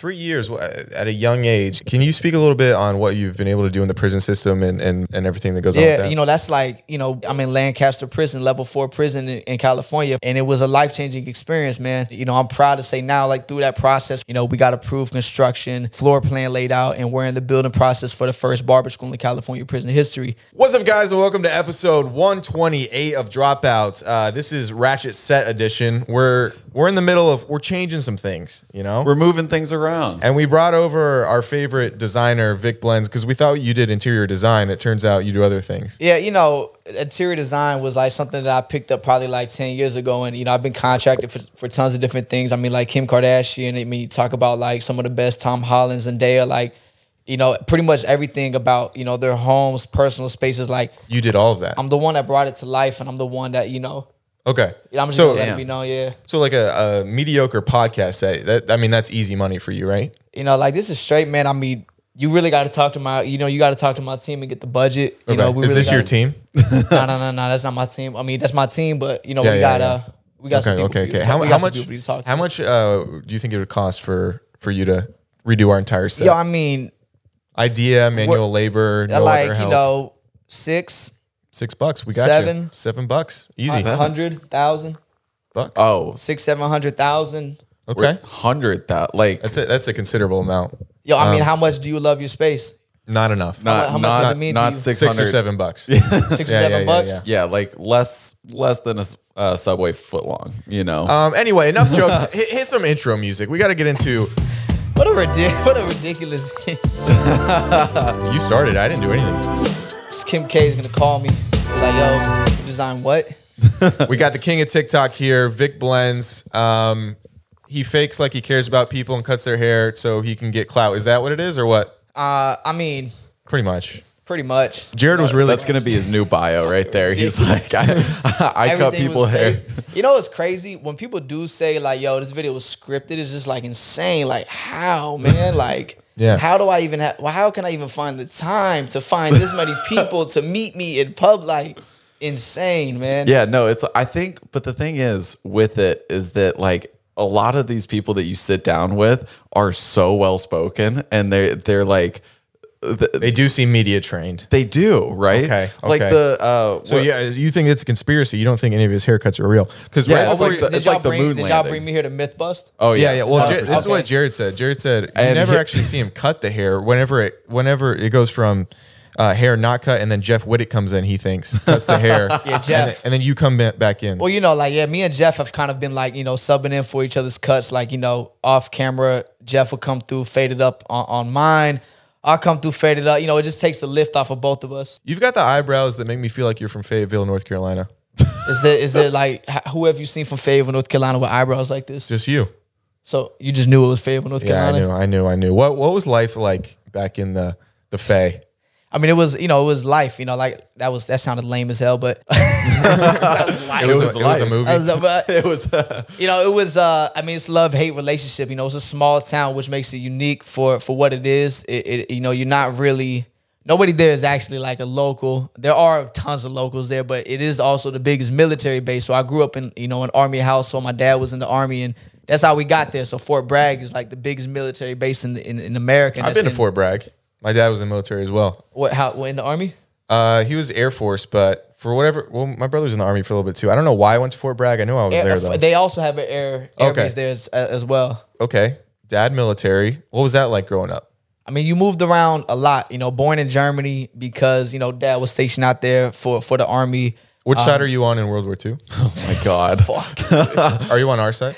three years at a young age. Can you speak a little bit on what you've been able to do in the prison system and, and, and everything that goes on Yeah, you know, that's like, you know, I'm in Lancaster prison, level four prison in, in California. And it was a life changing experience, man. You know, I'm proud to say now, like through that process, you know, we got approved construction, floor plan laid out, and we're in the building process for the first barber school in California prison history. What's up, guys, and welcome to episode 128 of Dropouts. Uh, this is Ratchet Set Edition. We're we're in the middle of we're changing some things, you know. We're moving things around. And we brought over our favorite designer, Vic Blends, because we thought you did interior design. It turns out you do other things. Yeah, you know, interior design was like something that I picked up probably like 10 years ago. And, you know, I've been contracted for, for tons of different things. I mean, like Kim Kardashian, I mean, you talk about like some of the best Tom Hollands and Dale, like, you know, pretty much everything about, you know, their homes, personal spaces. Like, You did all of that. I'm the one that brought it to life and I'm the one that, you know, okay. you know I'm just so, gonna let it Damn. be known, yeah. so like a, a mediocre podcast set. That I mean, that's easy money for you, right? You know, like this is straight, man. I mean, you really got to talk to my, you know, you got to talk to my team and get the budget. You Okay. know, we is really this your gotta- team? no, no, no, no. That's not my team. I mean, that's my team, but you know, Yeah, we yeah, got uh, we got some Okay, people okay, for you okay. to How, how much? people for to How much uh, do you think it would cost for for you to redo our entire set? Yeah, I mean, Idea, manual labor, no like other you know, six, Six bucks. We got Seven. you. Seven bucks. Easy. hundred thousand, bucks. oh, six, seven hundred thousand. okay. hundred that like That's a that's a considerable amount. Yo, I Um, mean, how much do you love your space? Not enough. not how much not, does it mean to not you? six Six or hundred seven bucks. Six or yeah, seven yeah, yeah, bucks. yeah. Yeah, like less less than a s- uh, subway foot long. You know. Um. Anyway, enough jokes. hit, hit some intro music. We got to get into. What a ridiculous, what a ridiculous. You started. I didn't do anything. Kim K is gonna call me, be like, yo, you design what? We got the king of TikTok here, Vic Blends. Um, he fakes like he cares about people and cuts their hair so he can get clout. Is that what it is, or what? Uh, I mean, Pretty much. pretty much. Jared was really. That's gonna be his new bio right there. He's like, I, I cut Everything people was hair. fake. You know what's crazy? When people do say like, "Yo, this video was scripted," it's just like insane. Like, how, man? Like, Yeah. How do I even have? Well, how can I even find the time to find this many people to meet me in pub? Like, insane, man. Yeah, no, it's I think but the thing is with it is that like a lot of these people that you sit down with are so well spoken and they they're like th- They do seem media trained. they do, right? Okay, Like the uh So what- yeah, you think it's a conspiracy? You don't think any of his haircuts are real? Because Yeah, right it's like the- Did it's y'all like the bring? moon did y'all landing. bring me here to myth bust? Oh yeah, yeah. yeah. Well, 100%. Jared, this is what Jared said. Jared said you And never he- actually see him cut the hair. Whenever it, whenever it goes from uh, hair not cut, and then Jeff Wittek comes in, he thinks that's the hair. Yeah, and, Jeff. then, and then you come back in. Well, you know, like yeah, me and Jeff have kind of been like you know subbing in for each other's cuts. Like you know, off camera, Jeff will come through faded up on, on mine. I'll come through faded up. You know, it just takes the lift off of both of us. You've got the eyebrows that make me feel like you're from Fayetteville, North Carolina. Is there is there like who have you seen from Fayetteville, North Carolina, with eyebrows like this? Just you. So you just knew it was Fayetteville, North Carolina? Yeah, I knew, I knew, I knew. What What was life like back in the the Fay? I mean, it was you know it was life. You know, like that was that sounded lame as hell, but that was life. It was, was a, it was a life. movie. Was a- but, it was uh, you know, it was. Uh, I mean, it's love hate relationship. You know, it's a small town, which makes it unique for for what it is. It, it you know, you're not really. Nobody there is actually like a local. There are tons of locals there, but it is also the biggest military base. So I grew up in you know an army household. My dad was in the army, and that's how we got there. So Fort Bragg is like the biggest military base in in, in America. I've that's been to in- Fort Bragg. My dad was in the military as well. What? How? In the army? Uh, he was Air Force, but for whatever, well, my brother's in the Army for a little bit too. I don't know why I went to Fort Bragg. I knew I was Air- there though. they also have an air air Okay. base there as, as well. okay, dad military. What was that like growing up? I mean, you moved around a lot. You know, born in Germany because you know dad was stationed out there for for the army. Which side are you on in World War II? oh my god. Fuck. Are you on our side?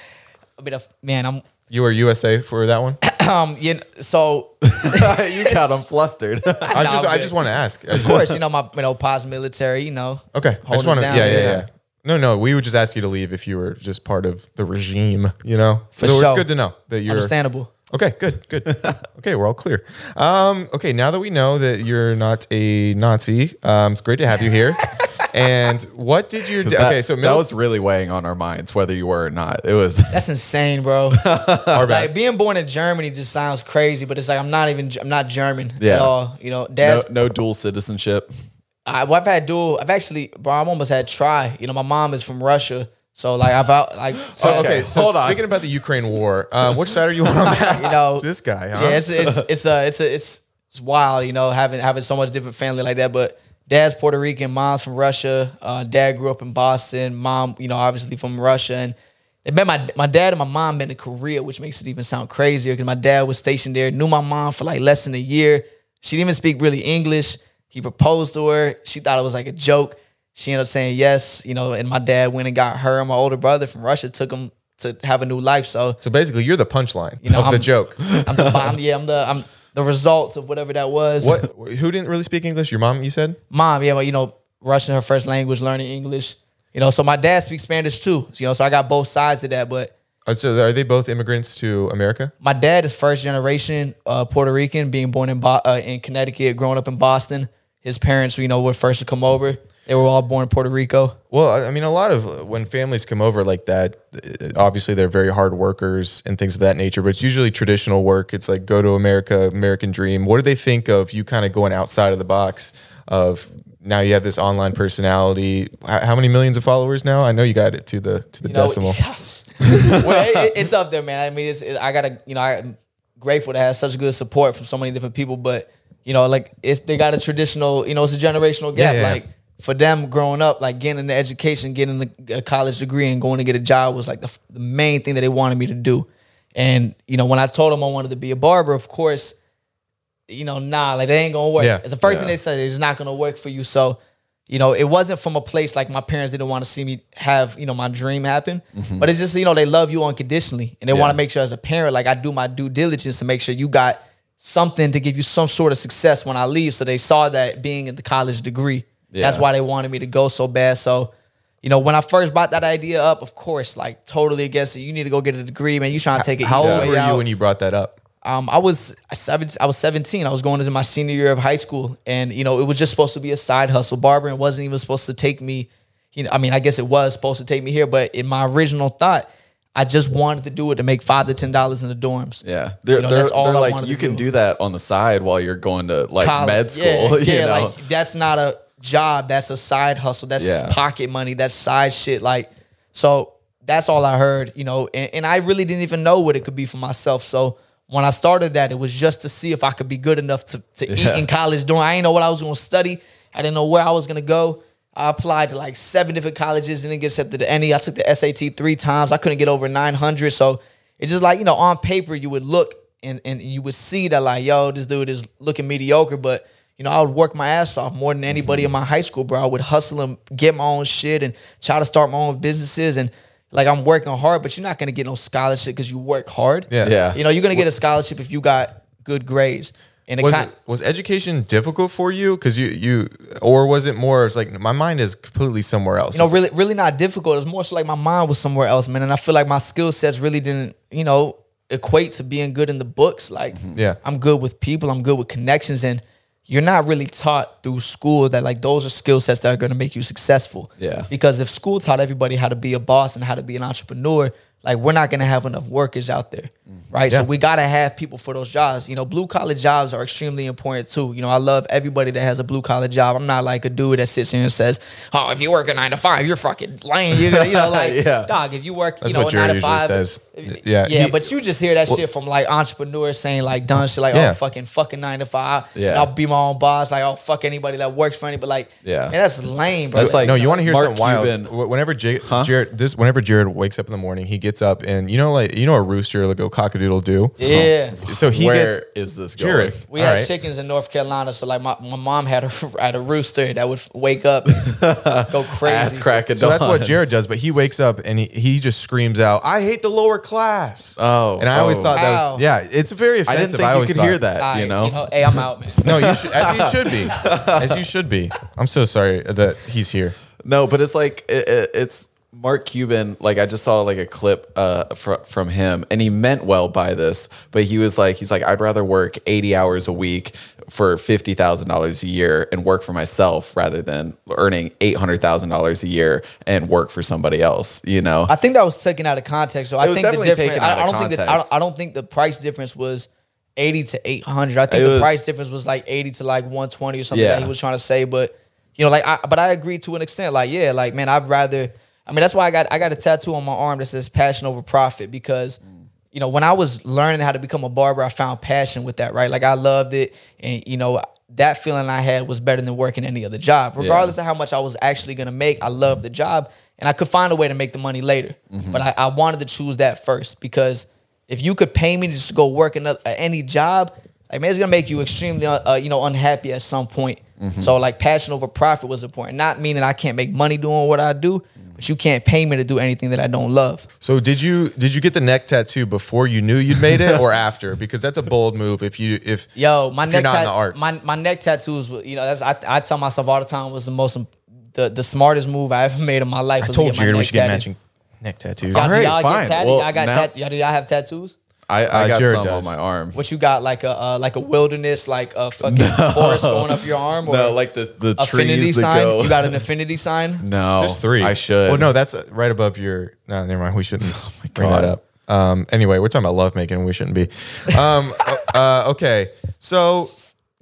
I mean, man, I'm You were USA for that one. um, you know, so you got him flustered. I just, I just want to ask. of course, you know my you know post military. You know, Okay, I just want to. Yeah, yeah, yeah. yeah. No, no, we would just ask you to leave if you were just part of the regime. You know, For so it's sure. good to know that you're. understandable. Okay, good, good. okay, we're all clear. Um, okay, now that we know that you're not a Nazi, um, it's great to have you here. And what did you? Do? That- okay, so that was really weighing on our minds, whether you were or not. It was That's insane, bro. our like being born in Germany just sounds crazy, but it's like I'm not even I'm not German Yeah. at all. You know, no, dad's no dual citizenship. I, well, I've had dual. I've actually, bro. I'm almost had try. You know, my mom is from Russia, So like I've out like So uh, okay, so hold on. speaking about the Ukraine war, um, which side are you on on that? you know this guy, huh? Yeah, it's it's it's uh, it's it's it's wild, you know, having having so much different family like that. But dad's Puerto Rican, mom's from Russia. Uh, dad grew up in Boston. Mom, you know, obviously from Russia, and they met my my dad and my mom been in Korea, which makes it even sound crazier because my dad was stationed there. Knew my mom for like less than a year. She didn't even speak really English. He proposed to her. She thought it was like a joke. She ended up saying yes, you know, and my dad went and got her and my older brother from Russia, took them to have a new life. So So basically, you're the punchline you know, of the I'm- joke. I'm the bomb. Yeah, I'm the I'm the results of whatever that was. What? Who didn't really speak English? Your mom, you said. Mom, yeah, but you know, Russian her first language, learning English. You know, so my dad speaks Spanish too. You know, so I got both sides of that. But Uh, so are they both immigrants to America? my dad is first generation uh, Puerto Rican, being born in Bo- uh, in Connecticut, growing up in Boston. His parents, you know, were first to come over. They were all born in Puerto Rico. Well, I mean, a lot of when families come over like that, uh, obviously they're very hard workers and things of that nature. But it's usually traditional work. It's like go to America, American dream. What do they think of you kind of going outside of the box? Of now you have this online personality. How many millions of followers now? I know you got it to the to the You know, decimal. well, it, it- it's up there, man. I mean, it's, it, I gotta, you know, I'm grateful to have such good support from so many different people. But you know, like it's they got a traditional, you know, it's a generational gap. Yeah, yeah. Like for them growing up, like getting the education, getting the, a college degree, and going to get a job was like the, the main thing that they wanted me to do. And you know, when I told them I wanted to be a barber, of course, you know, nah, like that ain't gonna work. Yeah. It's the first thing they said it's not gonna work for you. So, you know, it wasn't from a place like my parents didn't want to see me have, you know, my dream happen. Mm-hmm. But it's just, you know, they love you unconditionally and they want to make sure as a parent, like I do my due diligence to make sure you got something to give you some sort of success when I leave. So they saw that being in the college degree. That's why they wanted me to go so bad. So, you know, when I first brought that idea up, of course, like totally against it. You need to go get a degree, man. You trying to take it How old were out. you when you brought that up? Um, I was seven, I was 17. I was going into my senior year of high school, and you know, it was just supposed to be a side hustle. Barbering wasn't even supposed to take me. You know, I mean, I guess it was supposed to take me here, but in my original thought, I just wanted to do it to make five to ten dollars in the dorms. Yeah, they're, You know, they're, they're like you can do. do that on the side while you're going to like College. med school. Yeah, yeah, know, like that's not a job. That's a side hustle. That's Yeah. pocket money. That's side shit. Like, so that's all I heard, you know, and, and I really didn't even know what it could be for myself. So when I started that, it was just to see if I could be good enough to, to Yeah. eat in college. Doing, I didn't know what I was going to study. I didn't know where I was going to go. I applied to like seven different colleges, didn't get accepted to any. I took the SAT three times. I couldn't get over 900. So it's just like, you know, on paper, you would look and, and you would see that, like, yo, this dude is looking mediocre. But, you know, I would work my ass off more than anybody in mm-hmm. my high school, bro. I would hustle and get my own shit and try to start my own businesses. And like, I'm working hard, but you're not going to get no scholarship because you work hard. Yeah. Yeah. You know, you're going to get a scholarship if you got good grades. And it Was kind it, was education difficult for you? Because you you or was it more? It's like my mind is completely somewhere else. you know, really, really not difficult. It's more so like my mind was somewhere else, man. And I feel like my skill sets really didn't, you know, equate to being good in the books. Like, Yeah. I'm good with people. I'm good with connections, and you're not really taught through school that like those are skill sets that are going to make you successful. Yeah. Because if school taught everybody how to be a boss and how to be an entrepreneur, like we're not going to have enough workers out there, mm-hmm. right? Yeah. So we got to have people for those jobs. You know, blue collar jobs are extremely important too. You know, I love everybody that has a blue collar job. I'm not like a dude that sits here and says, "Oh, if you work a nine to five, you're fucking lame." You're gonna, you know, like, Yeah. dog, if you work, That's you know, what a nine Jared to usually five, says. Yeah, yeah, he- but you just hear that shit from like entrepreneurs saying like dumb shit like oh, Yeah. oh fucking fucking nine to five. Yeah. I'll be my own boss. Like oh fuck anybody that works for anybody. Like Yeah. man, that's lame, bro. That's like- no, you want to hear Mark something wild? Cuban- Wh- Whenever J- Jared, this, whenever Jared wakes up in the morning, he gets up and you know, like you know, a rooster like a go cockadoodle do. yeah. So he Where gets is this going? Jared. We all had right. chickens in North Carolina, so like my, my mom had a had a rooster that would wake up, go crazy. Ass crack of So that's what. Jared does, but he wakes up and he, he just screams out, "I hate the lower class." Oh, and I always oh. thought that was yeah, it's very offensive. I didn't think you always could thought. hear that. All you right, know, hey, I'm out, man. No, you should, as you should be, as you should be. I'm so sorry that he's here. No, but it's like it, it, it's Mark Cuban. Like I just saw like a clip uh, fr- from him, and he meant well by this, but he was like, he's like, I'd rather work eighty hours a week for fifty thousand dollars a year and work for myself rather than earning eight hundred thousand dollars a year and work for somebody else. You know, I think that was taken out of context. So I was think the difference. I, I don't think that I don't. I don't think the price difference was eighty to eight hundred. I think It the was- price difference was like eighty to like one twenty or something Yeah. that he was trying to say. But you know, like, I, but I agree to an extent. Like, yeah, like man, I'd rather I mean, that's why I got I got a tattoo on my arm that says passion over profit because you know, when I was learning how to become a barber, I found passion with that, right? Like I loved it and you know, that feeling I had was better than working any other job. Regardless of how much I was actually gonna make, I loved the job and I could find a way to make the money later. Mm-hmm. But I, I wanted to choose that first because if you could pay me to just go work another, any job, like man, it's gonna make you extremely uh, uh, you know unhappy at some point. So like passion over profit was important. Not meaning I can't make money doing what I do, but you can't pay me to do anything that I don't love. So did you did you get the neck tattoo before you knew you'd made it or after? Because that's a bold move. If you if Yo, my if you're neck not in tat- the arts. my my neck tattoos, you know, that's I, I tell myself all the time was the most the the smartest move I ever made in my life. I was to told you my Jared we neck should get matching neck tattoos. Y'all, All do right, y'all fine. get tatted? Well, I got now- tat- y'all, do y'all have tattoos? I, I Uh, got Jared some does. on my arm. What you got like a uh, like a wilderness like a fucking forest going up your arm or no, like the the affinity trees that sign? go. You got an affinity sign? no, There's three. I should. Well, no, that's uh, right above your. No, never mind. We shouldn't bring God. that up. Um, anyway, we're talking about love making, we shouldn't be. Um, uh, okay, so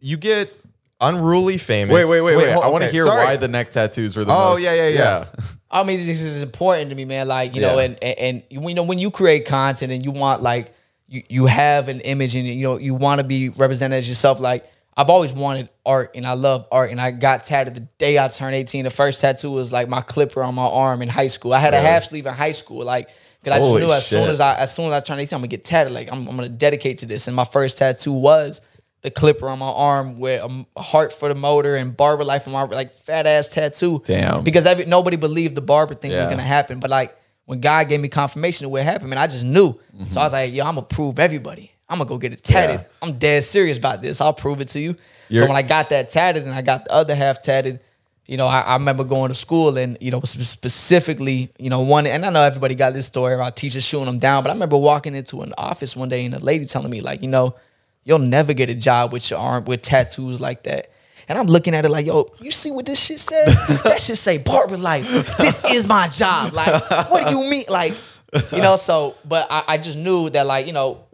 you get unruly famous. Wait, wait, wait, wait. hold- I want to okay, hear sorry. why the neck tattoos were the Oh, most. yeah, yeah, yeah. I mean, this is important to me, man. Like you know, and, and and you know when you create content and you want like you you have an image and you know you want to be represented as yourself. Like I've always wanted art and I love art and I got tatted the day I turned eighteen. The first tattoo was like my clipper on my arm in high school. I had a half sleeve in high school, like. Cause I just Holy knew as soon as I as soon as I turned 18, I'm gonna get tatted. Like I'm, I'm gonna dedicate to this. And my first tattoo was the clipper on my arm with a, heart for the motor and barber life on my like fat ass tattoo. Damn. Because every, nobody believed the barber thing was gonna happen. But like when God gave me confirmation of what happened, man, I just knew. So I was like, yo, I'm gonna prove everybody. I'm gonna go get it tatted. Yeah. I'm dead serious about this. I'll prove it to you. so You're- when I got that tatted and I got the other half tatted, you know, I, I remember going to school and, you know, spe- specifically, you know, one, and I know everybody got this story about teachers shooting them down, but I remember walking into an office one day and a lady telling me, like, you know, you'll never get a job with your arm, with tattoos like that. And I'm looking at it like, yo, you see what this shit says? that should say barber life. This is my job. Like, what do you mean? Like, you know, so, but I, I just knew that, like, you know,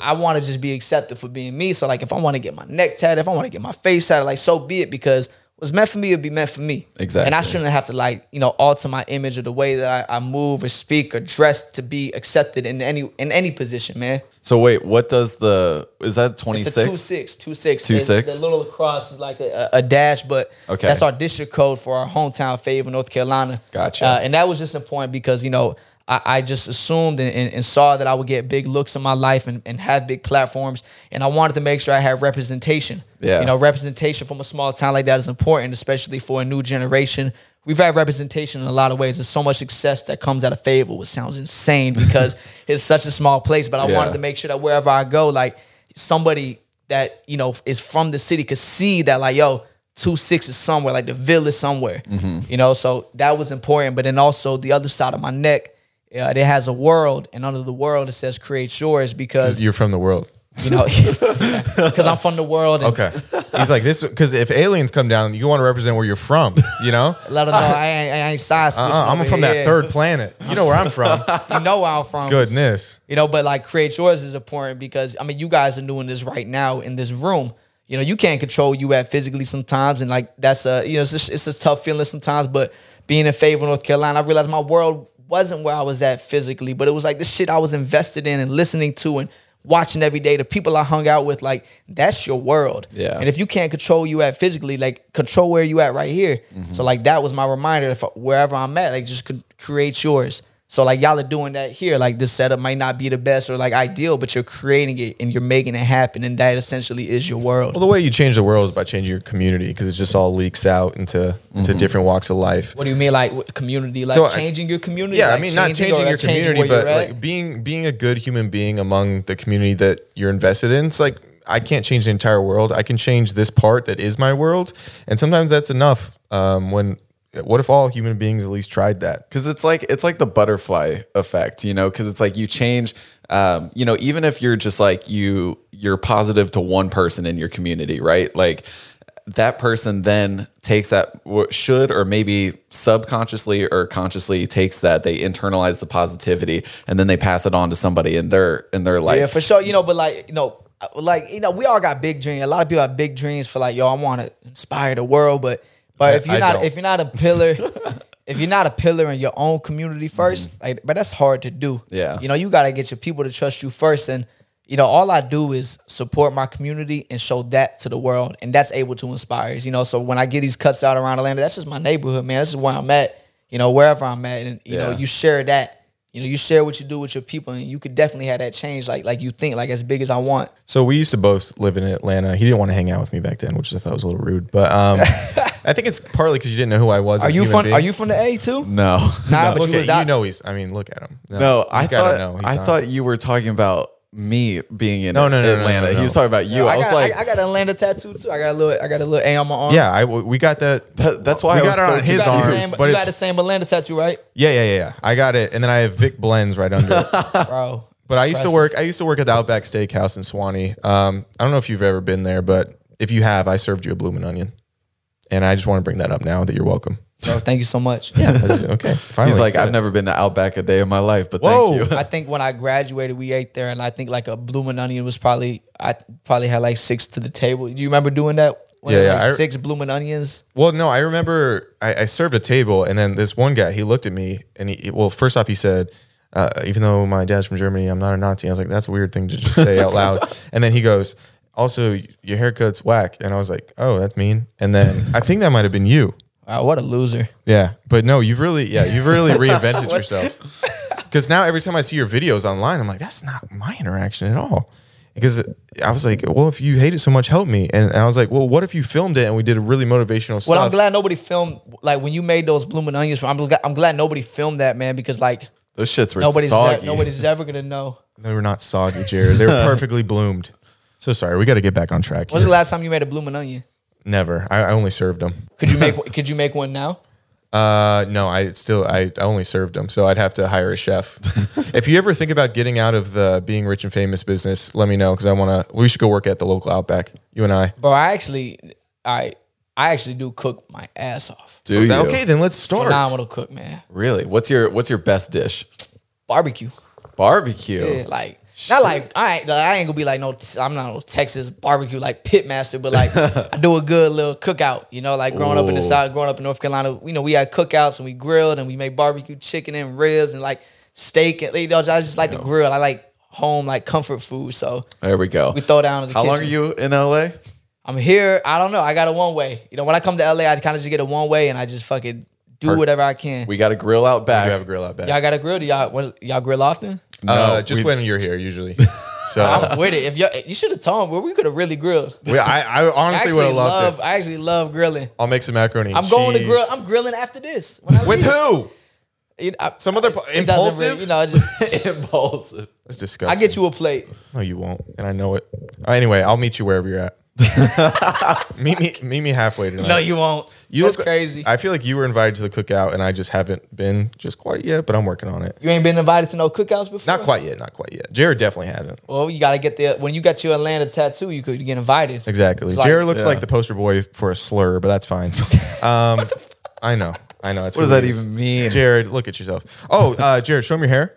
I want to just be accepted for being me. So like if I want to get my neck tatted, if I want to get my face tatted, like so be it because what's meant for me would be meant for me. Exactly. And I shouldn't have to like, you know, alter my image or the way that I, I move or speak or dress to be accepted in any in any position, man. So wait, what does the is that twenty It's a two six? six, two six. The- little cross is like a, a dash, but Okay. that's our district code for our hometown Fayetteville, North Carolina. Gotcha. Uh, and that was just important because you know I, I just assumed and, and, and saw that I would get big looks in my life and, and have big platforms, and I wanted to make sure I had representation. Yeah. You know, representation from a small town like that is important, especially for a new generation. We've had representation in a lot of ways. There's so much success that comes out of Fayetteville, which sounds insane because it's such a small place. But I Yeah. wanted to make sure that wherever I go, like somebody that you know is from the city could see that, like, yo, two six is somewhere, like the Ville is somewhere. Mm-hmm. You know, so that was important. But then also the other side of my neck, uh, it has a world, and under the world it says "Create Yours" because You're from the world. you know, because I'm from the world. And Okay. He's like this because if aliens come down, you want to represent where you're from. You know. Let them know I ain't, I ain't switching Uh-uh, I'm from here. that third planet. You know where I'm from. You know where I'm from. Goodness. You know, but like create yours is important because I mean you guys are doing this right now in this room. You know, you can't control you at physically sometimes, and like that's a you know it's a, it's a tough feeling sometimes. But being in Fayetteville North Carolina, I realized my world wasn't where I was at physically, but it was like the shit I was invested in and listening to and watching every day. The people I hung out with, like that's your world. Yeah. And if you can't control you at physically, like control where you at right here. Mm-hmm. So like that was my reminder. If wherever I'm at, like just create yours. So like y'all are doing that here. Like this setup might not be the best or like ideal, but you're creating it and you're making it happen, and that essentially is your world. Well, the way you change the world is by changing your community because it just all leaks out into into different walks of life. What do you mean, like community? Like So, I- changing your community? Yeah, I Like mean not changing changing your changing community, but like being being a good human being among the community that you're invested in. It's like I can't change the entire world. I can change this part that is my world, and sometimes that's enough. Um, when what if all human beings at least tried that? because it's like it's like the butterfly effect you know because it's like you change um, you know even if you're just like you you're positive to one person in your community right like that person then takes that what should or maybe subconsciously or consciously takes that they internalize the positivity and then they pass it on to somebody in their in their life Yeah, for sure. You know, but like, you know, like, you know, we all got big dreams. A lot of people have big dreams for like, yo, I want to inspire the world. But but if you're I not don't. if you're not a pillar, if you're not a pillar in your own community mm-hmm. 1st like, but that's hard to do. Yeah. You know, you gotta get your people to trust you first. And, you know, all I do is support my community and show that to the world. And that's able to inspire. You know, so when I get these cuts out around Atlanta, that's just my neighborhood, man. This is where I'm at, you know, wherever I'm at. And, you know, you share that. You know, you share what you do with your people, and you could definitely have that change, like like you think, like as big as I want. So we used to both live in Atlanta. He didn't want to hang out with me back then, which I thought was a little rude. But um, I think it's partly because you didn't know who I was. Are as you human from being. Are you from the A too? No. Nah, but Look you at was you know he's. I mean, look at him. No, I thought know I not. thought you were talking about me being in No, no, no, no, Atlanta. no, no. He was talking about you. I, I, was got, like, I, I got an Atlanta tattoo too. I got a little, I got a little A on my arm. Yeah, I we got that. that- that's why we I got was it so on you his got the arms, same, but you got the same Atlanta tattoo, right, Yeah, yeah, yeah, yeah. I got it, and then I have Vic Blends right under it. bro? But I used to work. I used to work at the Outback Steakhouse in Suwanee. Um, I don't know if you've ever been there, but if you have, I served you a bloomin' onion, and I just want to bring that up now that you're welcome. Bro, thank you so much. That's- okay, finally. He's like, I've it. never been to Outback a day in my life, but Whoa. thank you. I think when I graduated, we ate there, and I think like a blooming onion was probably I probably had like six to the table. Do you remember doing that? When Yeah, yeah, like I- six blooming onions. Well, no, I remember I, I served a table, and then this one guy he looked at me, and he well, first off, he said, uh, "Even though my dad's from Germany, I'm not a Nazi." I was like, "That's a weird thing to just say out loud." And then he goes, "Also, your haircut's whack," and I was like, "Oh, that's mean." And then I think that might have been you. Wow, what a loser! Yeah, but no, you've really, yeah, you've really reinvented yourself. Because now every time I see your videos online, I'm like, that's not my interaction at all. Because I was like, well, if you hate it so much, help me. And, and I was like, well, what if you filmed it and we did a really motivational stuff? Well, I'm glad nobody filmed like when you made those blooming onions. I'm glad, I'm glad nobody filmed that, man, because like Those shits were nobody's soggy. nobody's ever gonna know. They were not soggy, Jared. They were perfectly bloomed. So sorry, we got to get back on track. When's the last time you made a blooming onion? Never. I, I only served them. Could you make could you make one now? Uh, no, I still I, I only served them, so I'd have to hire a chef. if you ever think about getting out of the being rich and famous business, let me know because I want to. We should go work at the local Outback. You and I. Bro, I actually I I actually do cook my ass off. Do you? Okay, then let's start. Phenomenal cook, man. Really? What's your What's your best dish? Barbecue. Barbecue. Yeah, like not like I ain't, I ain't gonna be like no. I'm not no Texas barbecue like pit master, but like I do a good little cookout. You know, like growing up in the south, growing up in North Carolina, you know, we had cookouts and we grilled and we made barbecue chicken and ribs and like steak and you know, I just like to grill. I like home like comfort food, so There we go. we throw down in the How long are you in LA? I'm here. I don't know. I got a one way. You know, when I come to LA, I kind of just get a one way and I just fucking do Perfect. whatever I can. We got a grill out back. We have a grill out back. y'all got a grill? Do y'all what, y'all grill often? Uh, just we- when you're here, usually. So I'm with it. If you you should have told me, we could have really grilled. we, I, I I honestly actually would have loved love. it. I actually love grilling. I'll make some macaroni. and I'm going to grill. I'm grilling after this. With leave. who? You know, I- Some other it impulsive. really- you know, it just Impulsive. That's disgusting. I get you a plate. No, you won't, and I know it. Anyway, I'll meet you wherever you're at. meet me, meet me halfway tonight. No, you won't. You That's look crazy. I feel like you were invited to the cookout, and I just haven't been just quite yet. But I'm working on it. you ain't been invited to no cookouts before. Not quite yet. Not quite yet. Jared definitely hasn't. Well, you got to get the when you got your Atlanta tattoo, you could get invited. Exactly. Like- Jared looks Yeah. like the poster boy for a slur, but that's fine. um, I know. I know. That's What does that even mean? Jared, look at yourself. Oh, uh, Jared, show him your hair.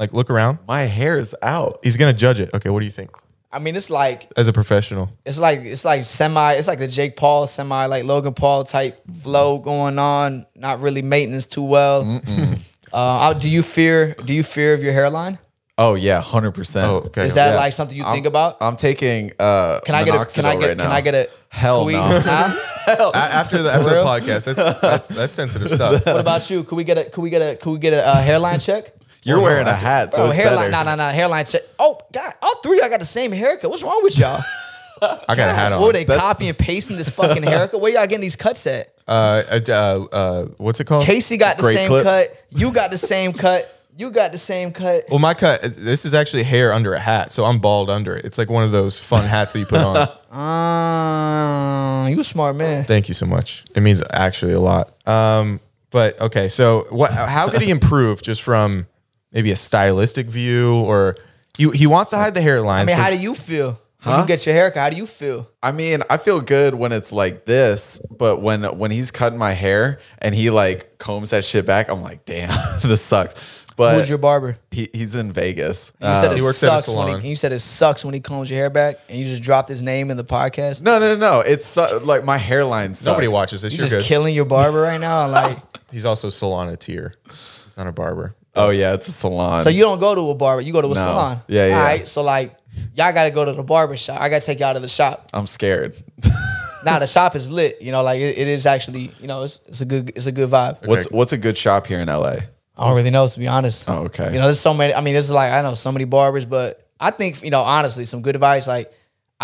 Like, look around. My hair is out. He's gonna judge it. Okay, what do you think I mean, it's like as a professional? it's like it's like semi. It's like the Jake Paul semi, like Logan Paul type flow going on. Not really maintenance too well. Uh, do you fear? Do you fear of your hairline? Oh yeah, hundred percent. Oh, okay. Is that Yeah. like something you I'm- think about? I'm taking. Uh, Can I get a? Can I get? right can. I get a? Hell can we- no. Huh? A- after the after the podcast, that's that's that's sensitive stuff. What about you? Could we get a? Could we get a? Could we get a uh, hairline check? You're Oh, wearing a I have to- hat, so Bro, it's hairline. better. No, no, nah. Hairline check. Oh God, all three y'all got the same haircut. What's wrong with y'all? I got a hat on. What they That's- copy and pasting this fucking haircut? Where y'all getting these cuts at? Uh, uh, uh, what's it called? Casey got the same clips. cut. You got the same cut. You got the same cut. Well, my cut. This is actually hair under a hat, so I'm bald under it. It's like one of those fun hats that you put on. Uh, you a smart man. Thank you so much. It means actually a lot. Um, but okay, so what? How could he improve just from maybe a stylistic view, or he he wants to hide the hairline? I mean, so- how do you feel when you get your haircut? How do you feel? I mean, I feel good when it's like this, but when when he's cutting my hair and he like combs that shit back, I'm like, damn, this sucks. But Who's your barber? he, he's in Vegas. You said Um, it he works at a sucks when salon. he, you said it sucks when he combs your hair back, and you just dropped his name in the podcast. no, no, no, no. It's su- like my hairline. Sucks. Nobody watches this. you You're just good. killing your barber right now. Like, He's also salonatier. He's not a barber. Oh yeah, it's a salon. so you don't go to a barber, you go to a No. salon. Yeah, yeah. All right, so like, y'all got to go to the barber shop. I got to take you out of the shop. I'm scared. Now the shop is lit. You know, like it, it is actually. You know, it's, it's a good it's a good vibe. What's what's a good shop here in LA? I don't really know to be honest. Oh, okay. You know, there's so many. I mean, there's like I know so many barbers, but I think you know honestly, some good advice. Like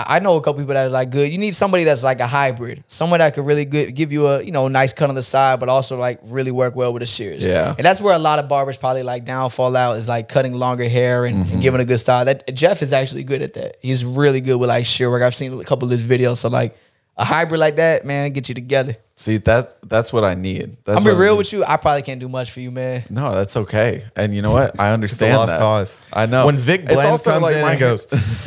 I, I know a couple people that are like good. You need somebody that's like a hybrid, someone that could really good give you a you know nice cut on the side, but also like really work well with the shears. Yeah. and that's where a lot of barbers probably like downfall out is like cutting longer hair and, Mm-hmm. and giving a good style. That Jeff is actually good at that. He's really good with like shear work. I've seen a couple of his videos. So like a hybrid like that, man, get you together. See that that's what I need. That's I'm be real with you. I probably can't do much for you, man. No, that's okay. And you know what? I understand lost that. cause. I know. When Vic It's Blends comes like in my and goes,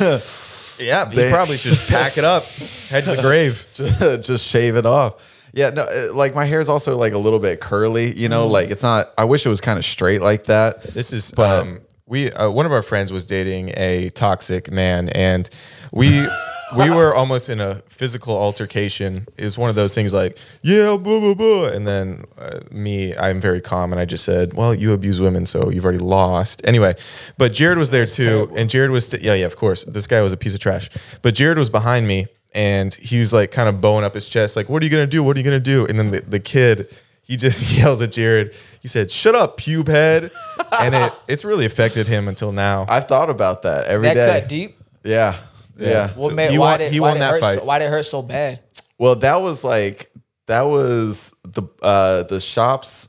yeah, he They- probably should pack it up, head to the grave. just, just shave it off. Yeah, no, uh, like my hair is also like a little bit curly. You know, like it's not. I wish it was kind of straight like that. This is um, we uh, one of our friends was dating a toxic man, and we we were almost in a physical altercation. Is one of those things like yeah, blah blah blah, and then uh, me, I'm very calm, and I just said, well, you abuse women, so you've already lost. Anyway, but Jared was there too, and Jared was t- yeah yeah of course this guy was a piece of trash, but Jared was behind me. And he was like kind of bowing up his chest, like, "What are you gonna do? What are you gonna do?" And then the, the kid, he just yells at Jared. He said, "Shut up, pube head," and it it's really affected him until now. I've thought about that every That day. cut deep. Yeah, yeah. What So made, he why won- did, he why won did it that hurt fight. So, why did it hurt so bad? Well, that was like that was the uh the shops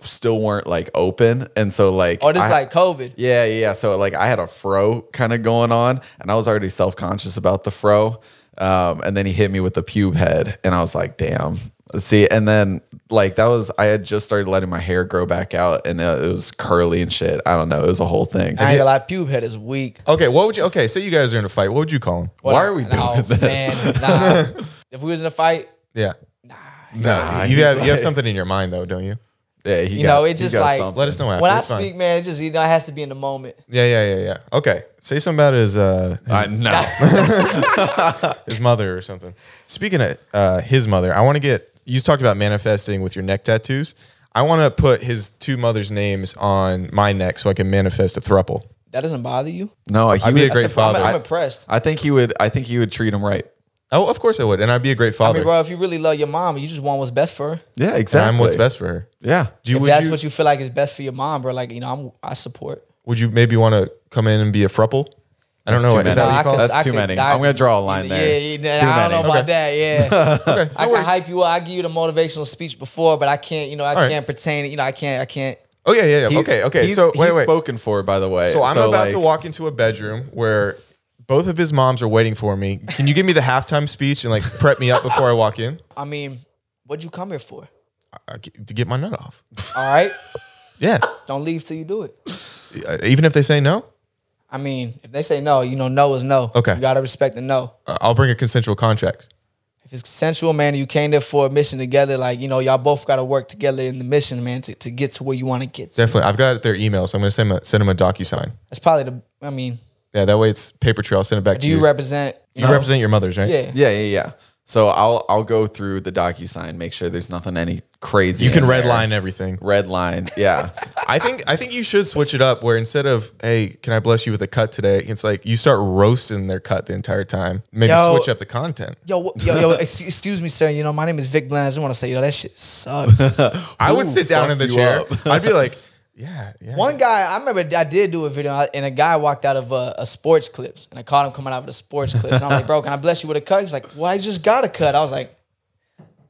still weren't like open, and so like Or just I- like COVID. Yeah, yeah. yeah. So like I had a fro kind of going on, and I was already self conscious about the fro. Um, and then he hit me with the pube head, and I was like, "Damn." See, and then like that was I had just started letting my hair grow back out, and uh, it was curly and shit. I don't know. It was a whole thing. I ain't gonna lie, pube head is weak. Okay, what would you? Okay, say you guys are in a fight. What would you call him? Why are we doing no, this? Man, nah. if we was in a fight, Yeah. Nah, Nah, you he's have you have something in your mind though, don't you? Yeah, he You got- know, it he just like- something. Let us know after. when I it's fine. speak, man, it just you know it has to be in the moment. Yeah, yeah, yeah, yeah. Okay, say something about his uh I know. his mother or something. Speaking of uh, his mother, I want to get you talked about manifesting with your neck tattoos. I want to put his two mothers' names on my neck so I can manifest a thruple. That doesn't bother you? no, he I'd be a great That's the problem. father. I'm impressed. I think he would. I think he would treat him right. Oh, of course I would, and I'd be a great I father. mean, bro, if you really love your mom, you just want what's best for her. Yeah, and exactly. I'm what's best for her. Yeah. Do you, if would that's you, what you feel like is best for your mom, bro, like you know, I'm I support. would you maybe want to come in and be a thruple? I don't That's know. too Is that many. what you I call could- it? That's I too could- many. I- I'm gonna draw a line yeah, there. Yeah, Too I don't know about Okay. that. Yeah, Okay, I no can worries. hype you up. I give you the motivational speech before, but I can't. You know, I right. can't pertain. You know, I can't. I can't. Oh yeah, yeah, yeah. He- okay, okay. He's, So wait, he's wait. spoken for, by the way. So I'm about like, to walk into a bedroom where both of his moms are waiting for me. Can you give me the halftime speech and like prep me up before I walk in I mean, what'd you come here for? Uh, to get my nut off? All right, Yeah, don't leave till you do it. Uh, even if they say no, I mean, if they say no, you know, no is no. Okay. you gotta respect the no. uh, I'll bring a consensual contract. If it's consensual, man, you came there for a mission together. Like you know, y'all both got to work together in the mission, man, to, to get to where you want to get. To. Definitely, I've got their email, so I'm gonna send them a, send them a DocuSign. That's probably the. I mean, Yeah, that way it's paper trail. I'll send it back do to you Do you. represent? you know? represent your mothers, right? Yeah. Yeah, yeah, yeah. So I'll I'll go through the DocuSign, make sure there's nothing any crazy. You can redline there. everything. Red line. Yeah. I think I think you should switch it up where instead of hey, can I bless you with a cut today? It's like you start roasting their cut the entire time. Maybe Yo. switch up the content. Yo, what- yo, yo, excuse, excuse me, sir. You know, my name is Vic Bland. I just want to say, yo, that shit sucks. I would Who sit down in the fucked you chair. up? I'd be like, yeah, yeah. One guy, I remember I did do a video, and a guy walked out of a, a sports clips, and I caught him coming out of the sports clips. And I'm like, bro, can I bless you with a cut? He's like, well, I just got a cut. I was like,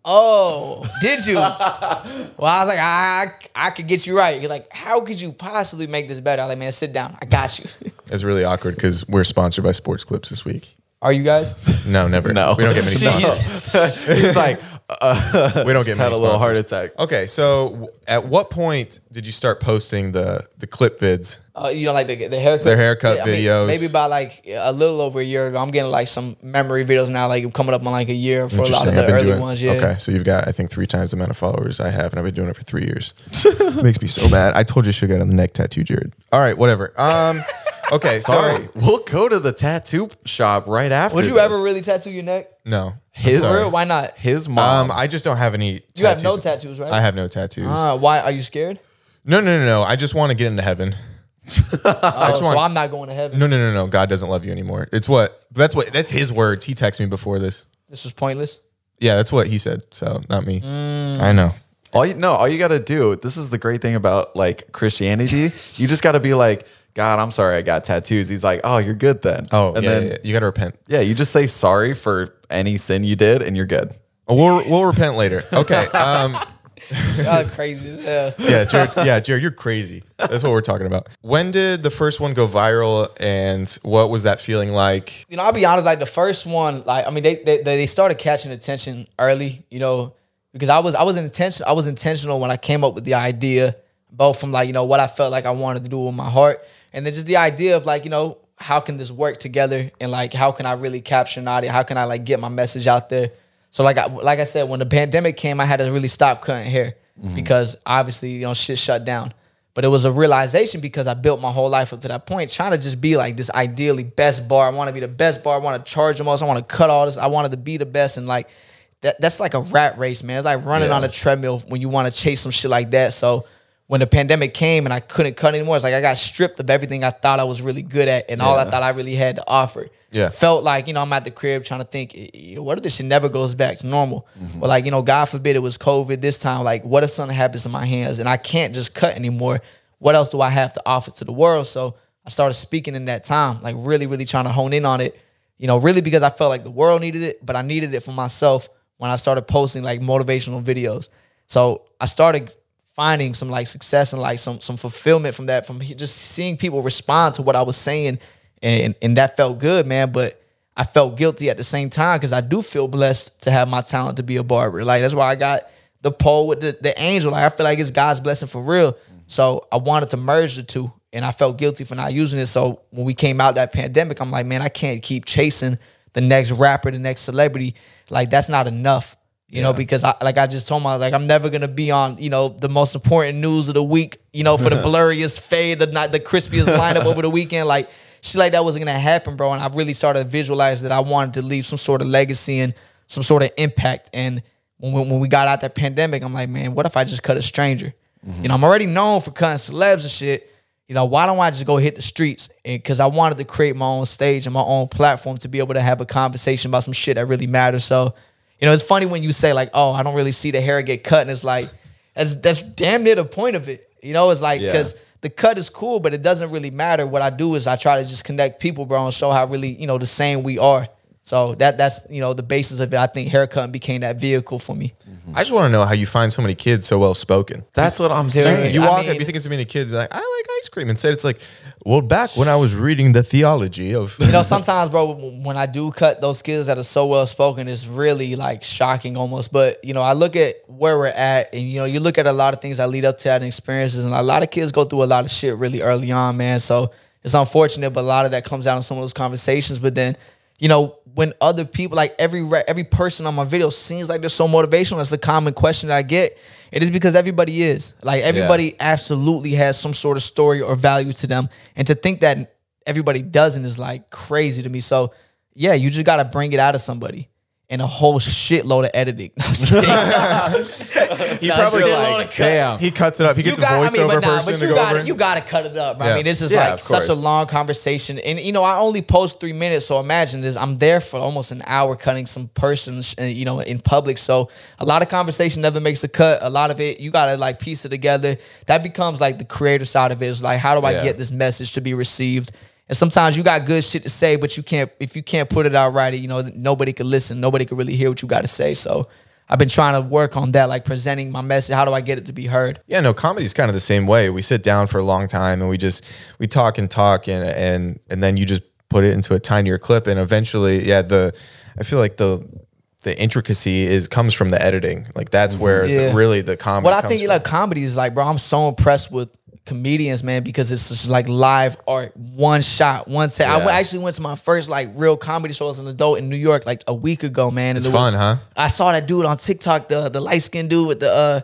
oh, did you? well, I was like, I, I could get you right. He's like, how could you possibly make this better? I was like, man, sit down. I got you. It's really awkward because we're sponsored by Sports Clips this week. Are you guys? No, never. No. we don't get many sponsors. He's like, uh, We don't get just had a little heart attack. Okay, so at what point did you start posting the the clip vids? Uh, you know, like the, the haircut, Their haircut I mean, videos. maybe about like a little over a year ago. I'm getting like some memory videos now, like coming up on like a year for a lot of the early doing- ones. Yeah. Okay, so you've got I think three times the amount of followers I have, and I've been doing it for three years. Makes me so mad. I told you I should get on the neck tattoo, Jared. All right, whatever. Um, okay, Sorry, so we'll go to the tattoo shop right after. Would you this. ever really tattoo your neck? No, His For? Why not? his mom? um, I just don't have any. You have no tattoos, right? I have no tattoos. Uh, why are you scared? no, no, no, no. I just want to get into heaven. Oh, just so want- I'm not going to heaven. No, no, no, no. God doesn't love you anymore. It's what that's what that's his words. He texted me before this. This was pointless. Yeah, that's what he said. So not me. Mm. I know. all you no, all you got to do. This is the great thing about like Christianity. you just got to be like, God, I'm sorry, I got tattoos. He's like, Oh, you're good then. Oh, and yeah, then yeah, yeah. you got to repent. yeah, you just say sorry for any sin you did, and you're good. We'll we'll repent later. Okay. Um, Y'all crazy as hell. yeah, Jared. Yeah, Jared, you're crazy. That's what we're talking about. When did the first one go viral, and what was that feeling like? you know, I'll be honest, like the first one, like I mean, they they, they started catching attention early, you know, because I was I was intentional I was intentional when I came up with the idea, both from like, you know, what I felt like I wanted to do with my heart, and then just the idea of like, you know, how can this work together and like how can I really capture an audience? How can I like get my message out there? So like I like I said, when the pandemic came, I had to really stop cutting hair mm-hmm. because obviously, you know, shit shut down. But it was a realization because I built my whole life up to that point, trying to just be like this ideally best bar. I want to be the best bar. I want to charge the most. I want to cut all this. I wanted to be the best. And like that, that's like a rat race, man. It's like running Yeah. on a treadmill when you want to chase some shit like that. So when the pandemic came and I couldn't cut anymore, it's like I got stripped of everything I thought I was really good at and all I thought I really had to offer. Yeah. Felt like, you know, I'm at the crib trying to think, what if this shit never goes back to normal? Mm-hmm. But like, you know, God forbid it was COVID this time. Like, what if something happens to my hands and I can't just cut anymore? What else do I have to offer to the world? So I started speaking in that time, like really, really trying to hone in on it. You know, really because I felt like the world needed it, but I needed it for myself when I started posting like motivational videos. So I started finding some like success and like some some fulfillment from that, from just seeing people respond to what I was saying, and and that felt good, man. But I felt guilty at the same time because I do feel blessed to have my talent to be a barber. Like that's why I got the pole with the, the angel. Like I feel like it's God's blessing for real. So I wanted to merge the two, and I felt guilty for not using it. So when we came out that pandemic, I'm like, man, I can't keep chasing the next rapper, the next celebrity. Like that's not enough you know, because I like I just told my like I'm never gonna be on you know the most important news of the week, you know, for the blurriest fade, the not the crispiest lineup over the weekend, like shit like that wasn't gonna happen, bro. And I really started to visualize that I wanted to leave some sort of legacy and some sort of impact. And when we, when we got out that pandemic, I'm like, man, what if I just cut a stranger? Mm-hmm. You know, I'm already known for cutting celebs and shit. You know, why don't I just go hit the streets? Because I wanted to create my own stage and my own platform to be able to have a conversation about some shit that really matters. So, you know, it's funny when you say like, "Oh, I don't really see the hair get cut," and it's like, that's that's damn near the point of it. You know, it's like Yeah. because the cut is cool, but it doesn't really matter. What I do is I try to just connect people, bro, and show how really you know the same we are. So that that's you know the basis of it. I think haircut became that vehicle for me. I just want to know how you find so many kids so well spoken. That's what I'm Dude, saying. You I walk mean- up, you think it's so many kids, be like, I like ice cream. Instead, it's like, well, back when I was reading the theology of. You know, sometimes, bro, when I do cut those kids that are so well spoken, it's really like shocking almost. But you know, I look at where we're at, and you know, you look at a lot of things that lead up to that and experiences, and a lot of kids go through a lot of shit really early on, man. So it's unfortunate, but a lot of that comes out in some of those conversations. But then, you know, when other people, like every every person on my video, seems like they're so motivational, that's a common question that I get. It is because everybody is like everybody absolutely has some sort of story or value to them, and to think that everybody doesn't is like crazy to me. So yeah, you just gotta bring it out of somebody. And a whole shitload of editing. No, I'm just kidding. He Nah, probably shitload like, of cut. damn. he cuts it up. He gets You got- a I mean, voiceover but nah, person to you go gotta, over. You gotta cut it up. I Yeah. mean, this is Yeah, like of such a course. long conversation, and you know, I only post three minutes, so imagine this. I'm there for almost an hour cutting some persons, uh, you know, in public. So a lot of conversation never makes a cut. A lot of it, you gotta like piece it together. That becomes like the creator side of it. Is like, how do I Yeah. get this message to be received? And sometimes you got good shit to say, but you can't if you can't put it out right. You know, nobody could listen. Nobody could really hear what you got to say. So. I've been trying to work on that, like presenting my message. How do I get it to be heard? Yeah, no, comedy's kind of the same way. We sit down for a long time and we just we talk and talk and and and then you just put it into a tinier clip, and eventually, yeah, the I feel like the the intricacy is comes from the editing. Like that's mm-hmm. where Yeah. the, really the comedy. What I think from. like comedy is like, bro, I'm so impressed with comedians, man, because it's just like live art, one shot, one set. I Yeah. went- actually went to my first like real comedy show as an adult in New York like a week ago, man. It's it was- fun, huh? I saw that dude on TikTok, the the light skinned dude with the uh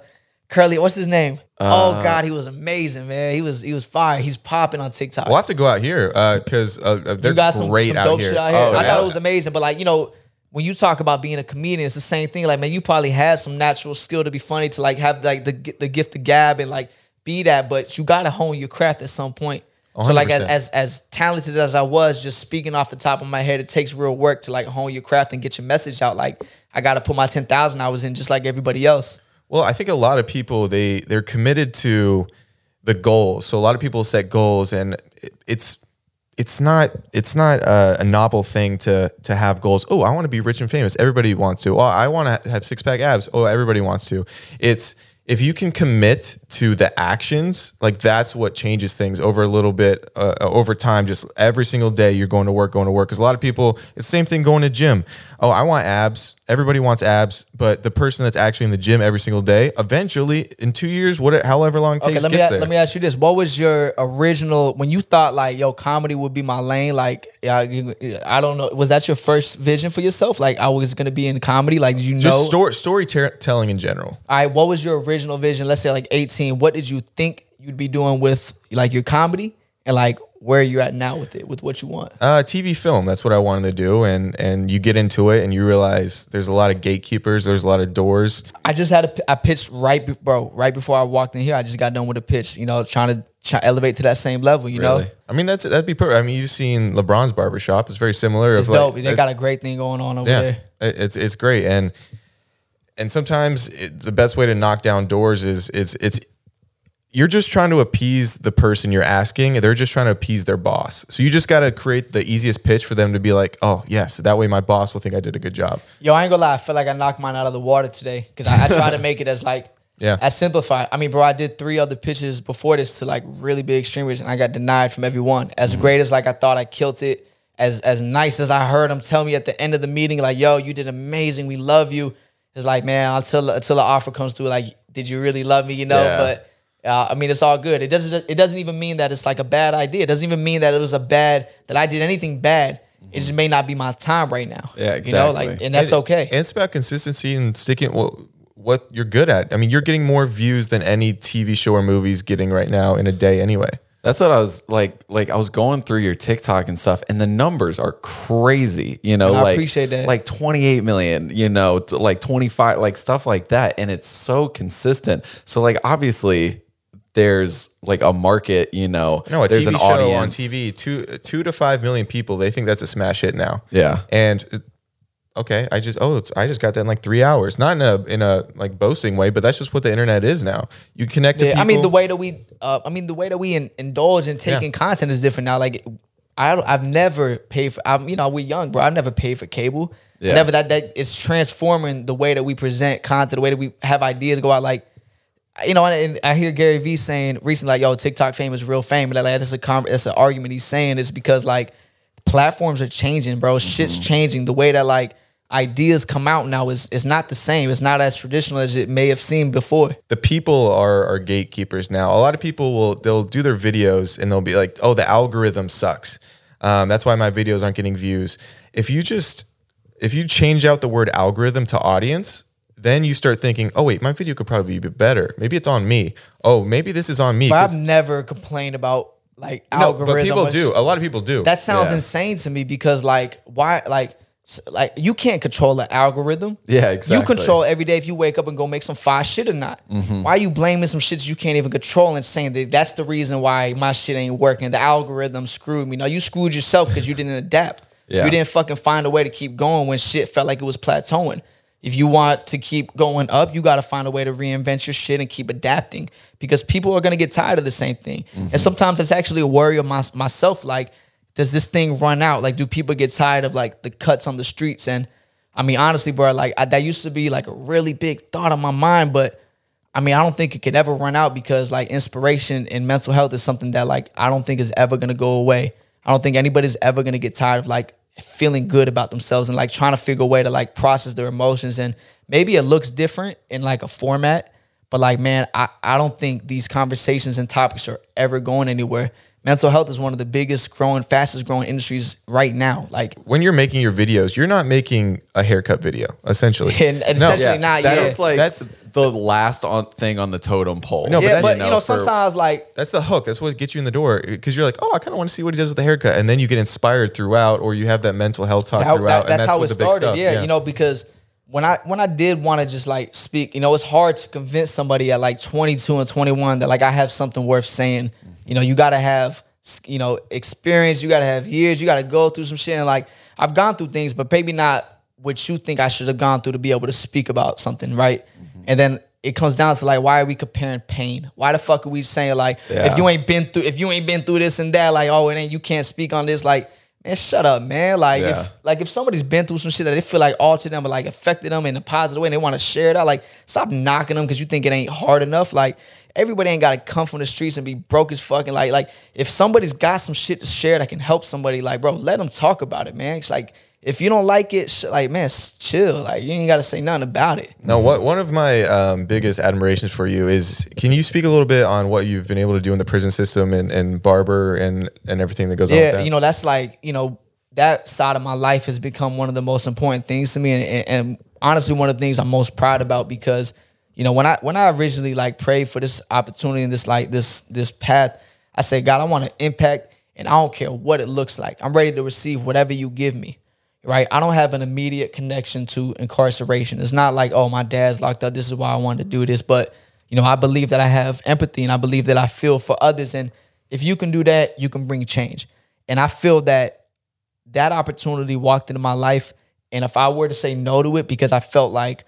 curly. What's his name? oh God, he was amazing, man. He was he was fire. He's popping on TikTok. We'll have to go out here because uh, uh, they're you got some, great some out here. shit out here. Oh, I yeah. thought it was amazing, but like you know, when you talk about being a comedian, it's the same thing. Like man, you probably had some natural skill to be funny, to like have like the the gift of gab and like be that, but you gotta hone your craft at some point. So like as, as as talented as I was, just speaking off the top of my head, it takes real work to like hone your craft and get your message out. Like I gotta put my ten thousand hours in, just like everybody else. Well, I think a lot of people they they're committed to the goals. So a lot of people set goals, and it- it's it's not it's not a, a novel thing to to have goals. Oh, I want to be rich and famous. Everybody wants to. Oh, I want to have six pack abs. Oh, everybody wants to. It's if you can commit to the actions, like that's what changes things over a little bit uh, over time. Just every single day, you're going to work, going to work. Because a lot of people, it's the same thing going to gym. Oh, I want abs. Everybody wants abs, but the person that's actually in the gym every single day, eventually, in two years, what, however long it takes, Okay, let me gets a- there. let me ask you this: What was your original when you thought like, yo, comedy would be my lane? Like, I don't know, was that your first vision for yourself? Like, I was gonna be in comedy. Like, did you Just know? story, storytelling in general. All right, what was your original vision? Let's say like 18. What did you think you'd be doing with like your comedy, and like where you're at now with it, with what you want? Uh, TV film. That's what I wanted to do, and and you get into it, and you realize there's a lot of gatekeepers. There's a lot of doors. I just had a, I pitched right, be, bro, right before I walked in here. I just got done with a pitch. You know, trying to try, elevate to that same level. You know, I mean, that's that'd be perfect. I mean, you've seen LeBron's barbershop. It's very similar. it's like- dope. They got a great thing going on over yeah, there. it- it's it's great, and and sometimes it, the best way to knock down doors is is it's you're just trying to appease the person you're asking. They're just trying to appease their boss. So you just got to create the easiest pitch for them to be like, oh yes, that way my boss will think I did a good job. Yo, I ain't gonna lie. I feel like I knocked mine out of the water today because I, I try to make it as like Yeah. as simplified. I mean, bro, I did three other pitches before this to like really big streamers, and I got denied from every one. As mm-hmm. great as like I thought I killed it, as as nice as I heard them tell me at the end of the meeting, like, "Yo, you did amazing. We love you." It's like, man, until until the offer comes through, like, did you really love me? You know, Yeah. but. Uh, I mean, it's all good. It doesn't. It doesn't even mean that it's like a bad idea. It doesn't even mean that it was a bad that I did anything bad. It just may not be my time right now. Yeah, You know, like, exactly. and that's And- okay. And it's about consistency and sticking what what you're good at. I mean, you're getting more views than any TV show or movies getting right now in a day anyway. That's what I was like. Like I was going through your TikTok and stuff, and the numbers are crazy. You know, And I like appreciate that. like 28 million. You know, like 25, like stuff like that, and it's so consistent. So like obviously, there's like a market. You know, No, a there's TV an show audience on TV, two two to five million people, they think that's a smash hit now. Yeah. And okay, I just oh, it's, I just got that in like three hours. Not in a in a like boasting way, but that's just what the internet is now. You connect to Yeah, people. I mean the way that we, uh, I mean the way that we in, indulge in taking content is different now. Like I, don't, I've never paid for. I'm, you know, we're young, bro. I've never paid for cable. Yeah. Never that that is transforming the way that we present content, the way that we have ideas go out. Like, you know, and I hear Gary Vee saying recently, like, "Yo, TikTok fame is real fame," but like that's a con- that's an argument he's saying It's because like platforms are changing, bro. Shit's changing. The way that like ideas come out now is is not the same. It's not as traditional as it may have seemed before. the people are are gatekeepers now. A lot of people will they'll do their videos and they'll be like, "Oh, the algorithm sucks." Um, that's why my videos aren't getting views. If you just if you change out the word algorithm to audience, then you start thinking, "Oh wait, my video could probably be better. Maybe it's on me. Oh, maybe this is on me." But I've never complained about like no, algorithm. but people do. A lot of people do. That sounds Yeah. insane to me because like why like like you can't control the algorithm. Yeah, exactly. You control every day if you wake up and go make some fire shit or not. Mm-hmm. Why are you blaming some shit you can't even control and saying that that's the reason why my shit ain't working? The algorithm screwed me. No, you screwed yourself because you didn't adapt. Yeah. You didn't fucking find a way to keep going when shit felt like it was plateauing. If you want to keep going up, you got to find a way to reinvent your shit and keep adapting because people are going to get tired of the same thing. And sometimes it's actually a worry of my, myself like, does this thing run out? Like, do people get tired of like the cuts on the streets? And I mean, honestly, bro, like I, that used to be like a really big thought on my mind, but I mean, I don't think it could ever run out because like inspiration and mental health is something that like I don't think is ever gonna go away. I don't think anybody's ever gonna get tired of like feeling good about themselves and like trying to figure a way to like process their emotions. And maybe it looks different in like a format, but like, man, I, I don't think these conversations and topics are ever going anywhere. Mental health is one of the biggest growing, fastest growing industries right now. Like, when you're making your videos, you're not making a haircut video, essentially. and, and essentially not that yeah. like That's- the last on thing on the totem pole. No, but yeah, that- but you you know, know, for- sometimes like That's the hook. That's what gets you in the door because you're like, oh, I kind of want to see what he does with the haircut, and then you get inspired throughout, or you have that mental health talk That- throughout. that- that's, and how what it the big started. stuff- Yeah, you know, because when I when I did want to just like speak, you know, it's hard to convince somebody at like 22 and 21 that like I have something worth saying. You know, you got to have you know experience. You got to have years. You got to go through some shit. And like I've gone through things, but maybe not what you think I should have gone through to be able to speak about something, right? Mm-hmm. And then it comes down to like, why are we comparing pain? Why the fuck are we saying like, Yeah. if you ain't been through, if you ain't been through this and that, like, oh, it ain't you can't speak on this, like. Man, shut up, man. Like Yeah. if like if somebody's been through some shit that they feel like altered them or like affected them in a positive way and they want to share that, like stop knocking them because you think it ain't hard enough. Like everybody ain't gotta come from the streets and be broke as fucking like like if somebody's got some shit to share that can help somebody, like bro, let them talk about it, man. It's like if you don't like it, sh- like man, s- chill. Like you ain't gotta say nothing about it. Now, what one of my um, biggest admirations for you is, can you speak a little bit on what you've been able to do in the prison system and, and barber and and everything that goes on? with Yeah, that? you know, that's like, you know, that side of my life has become one of the most important things to me and, and, and honestly one of the things I'm most proud about because, you know, when I when I originally like prayed for this opportunity and this like this this path, I said, God, I want to impact and I don't care what it looks like. I'm ready to receive whatever you give me. Right? I don't have an immediate connection to incarceration. It's not like, oh, my dad's locked up. This is why I wanted to do this. But, you know, I believe that I have empathy and I believe that I feel for others. And if you can do that, you can bring change. And I feel that that opportunity walked into my life. And if I were to say no to it because I felt like,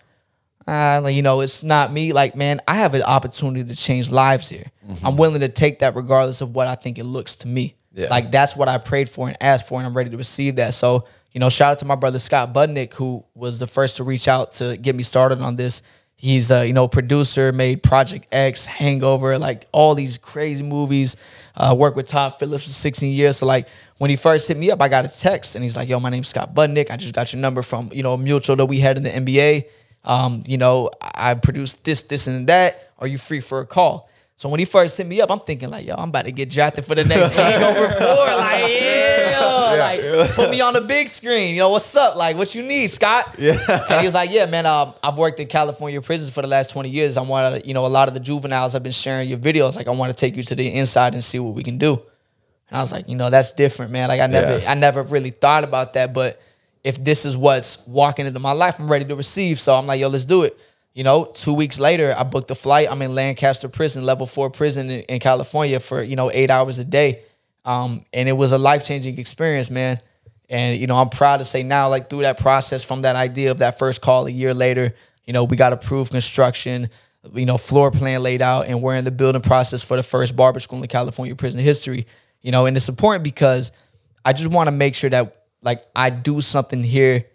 ah, you know, it's not me, like, man, I have an opportunity to change lives here. I'm willing to take that regardless of what I think it looks to me. Yeah. Like, that's what I prayed for and asked for, and I'm ready to receive that. So, you know, shout out to my brother Scott Budnick, who was the first to reach out to get me started on this. He's a you know producer, made Project X, Hangover, like all these crazy movies. Uh, worked with Todd Phillips for 16 years. So like when he first hit me up, I got a text and he's like, "Yo, my name's Scott Budnick. I just got your number from you know a mutual that we had in the NBA. Um, you know, I produced this, this, and that. Are you free for a call?" So when he first hit me up, I'm thinking like, "Yo, I'm about to get drafted for the next Hangover four. Like, yeah, like put me on the big screen. You know what's up? Like, what you need, Scott?" Yeah. And he was like, "Yeah, man. Um, I've worked in California prisons for the last 20 years. I want to, you know, a lot of the juveniles have been sharing your videos. Like, I want to take you to the inside and see what we can do." And I was like, you know, that's different, man. Like I never, Yeah. I never really thought about that. But if this is what's walking into my life, I'm ready to receive. So I'm like, yo, let's do it. You know, two weeks later, I booked a flight. I'm in Lancaster Prison, level four prison in, in California for you know eight hours a day, um, and it was a life changing experience, man. And you know, I'm proud to say now, like through that process, from that idea of that first call a year later, you know, we got approved construction, you know, floor plan laid out, and we're in the building process for the first barber school in California prison history. You know, and it's important because I just want to make sure that like I do something here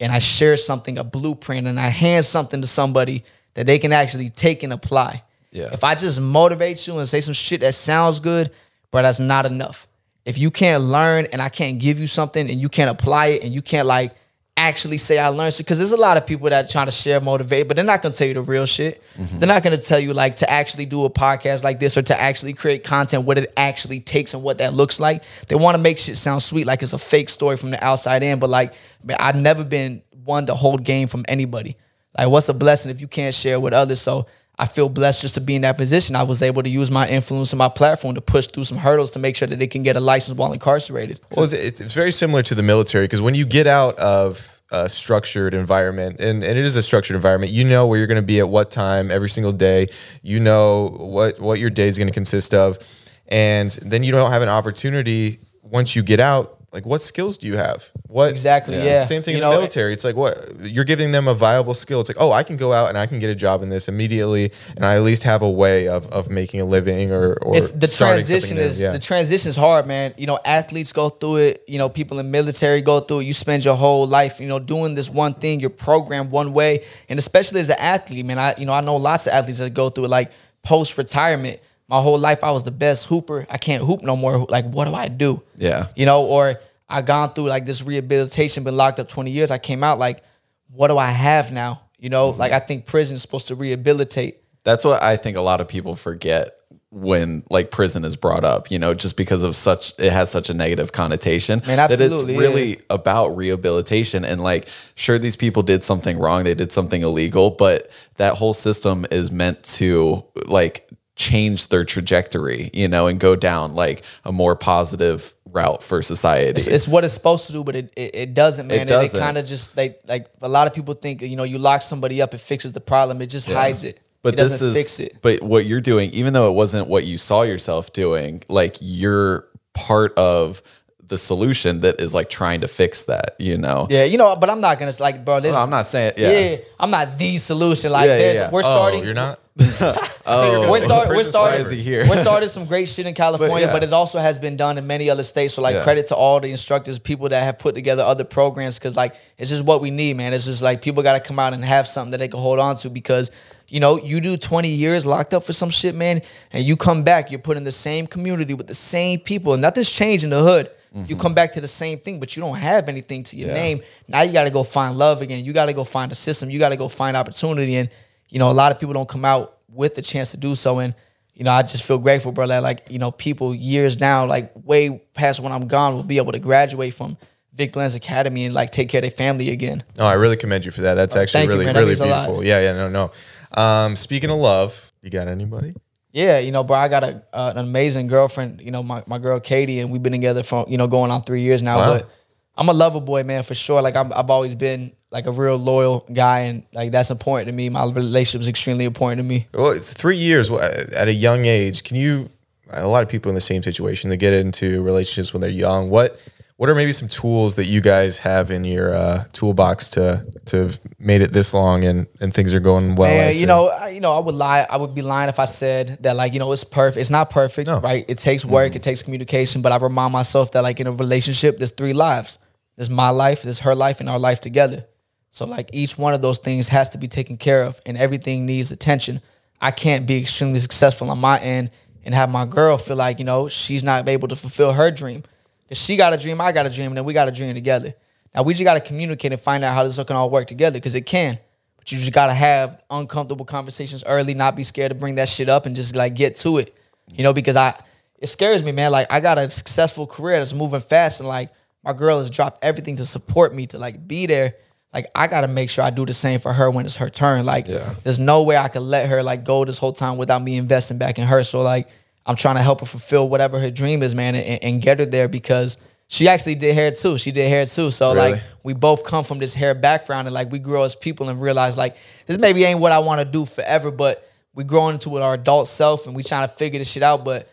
and I share something, a blueprint, and I hand something to somebody that they can actually take and apply. Yeah. If I just motivate you and say some shit that sounds good, but that's not enough. If you can't learn and I can't give you something and you can't apply it and you can't like actually say I learned because there's a lot of people that are trying to share motivate, but they're not gonna tell you the real shit. Mm-hmm. They're not gonna tell you like to actually do a podcast like this or to actually create content, what it actually takes and what that looks like. They want to make shit sound sweet, like it's a fake story from the outside in. But like, man, I've never been one to hold game from anybody. Like, what's a blessing if you can't share with others? So I feel blessed just to be in that position. I was able to use my influence and my platform to push through some hurdles to make sure that they can get a license while incarcerated. Well, it's, it's, very similar to the military because when you get out of a structured environment, and, and it is a structured environment, you know where you're going to be at what time every single day. You know what what your day is going to consist of, and then you don't have an opportunity once you get out. Like, what skills do you have? What Exactly, yeah. Same thing You in the know, military. It's like what you're giving them a viable skill. It's like, oh, I can go out and I can get a job in this immediately, and I at least have a way of, of making a living or or it's the transition is yeah. the transition is hard, man. You know, athletes go through it. You know, people in military go through it. You spend your whole life, you know, doing this one thing. You're programmed one way, and especially as an athlete, man. I you know I know lots of athletes that go through it, like post retirement. My whole life I was the best hooper. I can't hoop no more. Like, what do I do? Yeah. You know, or I gone through like this rehabilitation, been locked up 20 years. I came out like, what do I have now? You know, mm-hmm. like I think prison is supposed to rehabilitate. That's what I think a lot of people forget when like prison is brought up, you know, just because of such it has such a negative connotation Man, that it's really yeah. about rehabilitation and like sure these people did something wrong, they did something illegal, but that whole system is meant to like change their trajectory, you know, and go down like a more positive route for society. It's, it's what it's supposed to do, but it it, it doesn't, man. It And doesn't. It kind of just like like a lot of people think you know you lock somebody up, it fixes the problem. It just hides it. But it this doesn't is fix it. but what you're doing, even though it wasn't what you saw yourself doing, like you're part of the solution that is like trying to fix that, you know? Yeah, you know, but I'm not gonna like, bro. There's, No, oh, I'm not saying yeah. yeah. I'm not the solution. Like, Yeah, yeah, yeah. we're Oh, starting. you're not. Oh, we're start, we're starting here? we're starting some great shit in California, yeah. but, it also has been done in many other states. So like Yeah. credit to all the instructors, people that have put together other programs because like it's just what we need, man. It's just like people got to come out and have something that they can hold on to because you know you do 20 years locked up for some shit, man, and you come back, you're put in the same community with the same people, and nothing's changed in the hood. You come back to the same thing, but you don't have anything to your Mm-hmm. Yeah. name. Now you got to go find love again. You got to go find a system. You got to go find opportunity, and you know a lot of people don't come out with the chance to do so. And you know I just feel grateful, bro. That like you know people years now, like way past when I'm gone, will be able to graduate from Vic Blends Academy and like take care of their family again. No, I really commend you for that. That's actually thank you, really, man. Really means a lot. beautiful. Yeah, yeah, no, no. Um, speaking of love, you got anybody? Yeah, you know, bro, I got a uh, an amazing girlfriend. You know, my, my girl Katie, and we've been together for you know going on three years now. Wow. But I'm a lover boy, man, for sure. Like I'm, I've always been like a real loyal guy, and like that's important to me. My relationship is extremely important to me. Well, it's three years at a young age. Can you? A lot of people in the same situation they get into relationships when they're young. What what are maybe some tools that you guys have in your uh, toolbox to to have made it this long and and things are going well? You know, I, you know, I would lie. I would be lying if I said that like you know it's perfect. It's not perfect, No. right? It takes work. It takes communication. But I remind myself that like in a relationship, there's three lives. There's my life, there's her life, and our life together. So like each one of those things has to be taken care of, and everything needs attention. I can't be extremely successful on my end and have my girl feel like you know she's not able to fulfill her dream because she got a dream, I got a dream, and then we got a dream together. Now we just got to communicate and find out how this can all work together because it can. But you just gotta have uncomfortable conversations early, not be scared to bring that shit up and just like get to it. You know, because I it scares me, man. Like I got a successful career that's moving fast and like my girl has dropped everything to support me to like be there. Like I gotta make sure I do the same for her when it's her turn. Like Yeah. there's no way I could let her like go this whole time without me investing back in her. So like I'm trying to help her fulfill whatever her dream is, man, and, and get her there because she actually did hair too. She did hair too. So Really? like we both come from this hair background and like we grow as people and realize like this maybe ain't what I want to do forever, but we grow into our adult self and we trying to figure this shit out. But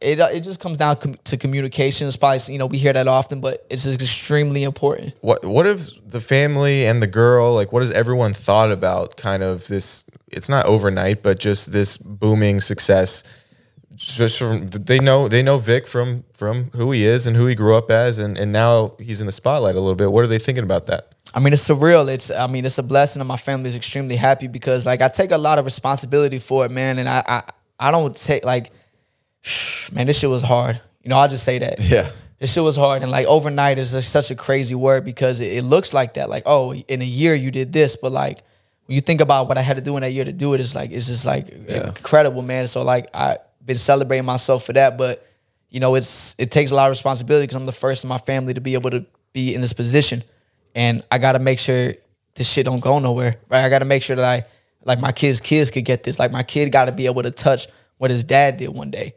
it uh, it just comes down to communication. It's probably you know we hear that often, but it's extremely important. what what if the family and the girl like what has everyone thought about kind of this it's not overnight but just this booming success just from they know they know Vic from from who he is and who he grew up as and and now he's in the spotlight a little bit what are they thinking about that I mean, it's surreal. It's I mean, it's a blessing, and my family is extremely happy because like I take a lot of responsibility for it, man. And I I, I don't take like, man, this shit was hard. You know, I'll just say that. Yeah. This shit was hard, and like overnight is just such a crazy word because it, it looks like that. Like, oh, in a year you did this, but like when you think about what I had to do in that year to do it, it's like it's just like incredible, man. So like I've been celebrating myself for that, but you know, it's it takes a lot of responsibility because I'm the first in my family to be able to be in this position, and I got to make sure this shit don't go nowhere. Right? I got to make sure that I like my kids' kids could get this. Like my kid got to be able to touch what his dad did one day,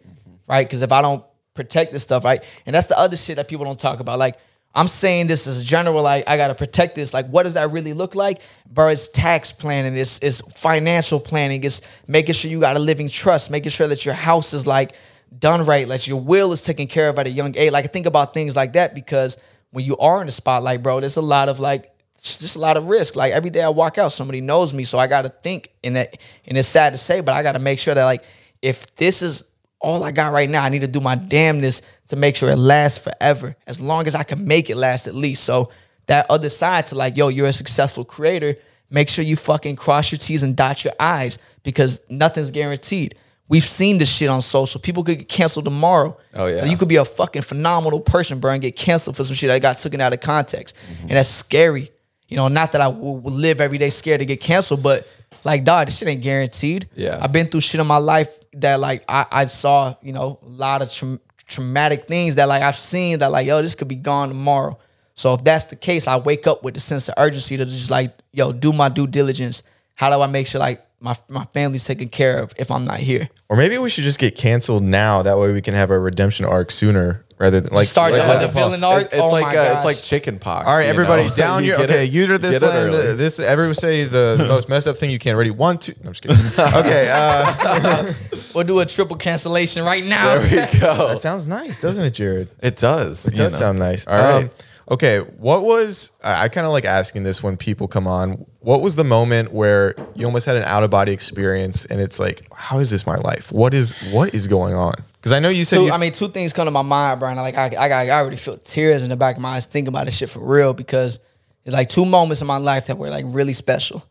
right? Because if I don't protect this stuff, right, and that's the other shit that people don't talk about, like. I'm saying this as a general, like I gotta protect this. Like, what does that really look like? Bro, it's tax planning, it's it's financial planning, it's making sure you got a living trust, making sure that your house is like done right, like your will is taken care of at a young age. Like I think about things like that because when you are in the spotlight, bro, there's a lot of like just a lot of risk. Like every day I walk out, somebody knows me, so I gotta think and that and it's sad to say, but I gotta make sure that like if this is all I got right now, I need to do my damnness to make sure it lasts forever, as long as I can make it last at least. So that other side to like, yo, you're a successful creator. Make sure you fucking cross your T's and dot your I's because nothing's guaranteed. We've seen this shit on social. People could get canceled tomorrow. Oh, yeah. You could be a fucking phenomenal person, bro, and get canceled for some shit that got taken out of context, Mm-hmm. and that's scary. You know, not that I will will live every day scared to get canceled, but like, dog, this shit ain't guaranteed. Yeah. I've been through shit in my life that like I, I saw, you know, a lot of tra- traumatic things that like I've seen that like, yo, this could be gone tomorrow. So if that's the case, I wake up with the sense of urgency to just like, yo, do my due diligence. How do I make sure like my my family's taken care of if I'm not here? Or maybe we should just get canceled now. That way we can have our redemption arc sooner rather than like Start like, the, like the the- villain arc. It- it's oh like uh, it's like chicken pox. All right, everybody, know? down your okay. it- Uter this get land. early. This everyone say the, the most messed up thing you can. Ready? One, two. No, I'm just kidding. Okay, uh, we'll do a triple cancellation right now. There we go. that sounds nice, doesn't it, Jared? It does. It does sound nice. All right. Okay, what was I, I kind of like asking this when people come on? What was the moment where you almost had an out of body experience, and it's like, how is this my life? What is what is going on? Because I know you said Two, you, I mean, two things come to my mind, Brian. Like I, I, got- I already feel tears in the back of my eyes thinking about this shit for real because it's like two moments in my life that were like really special.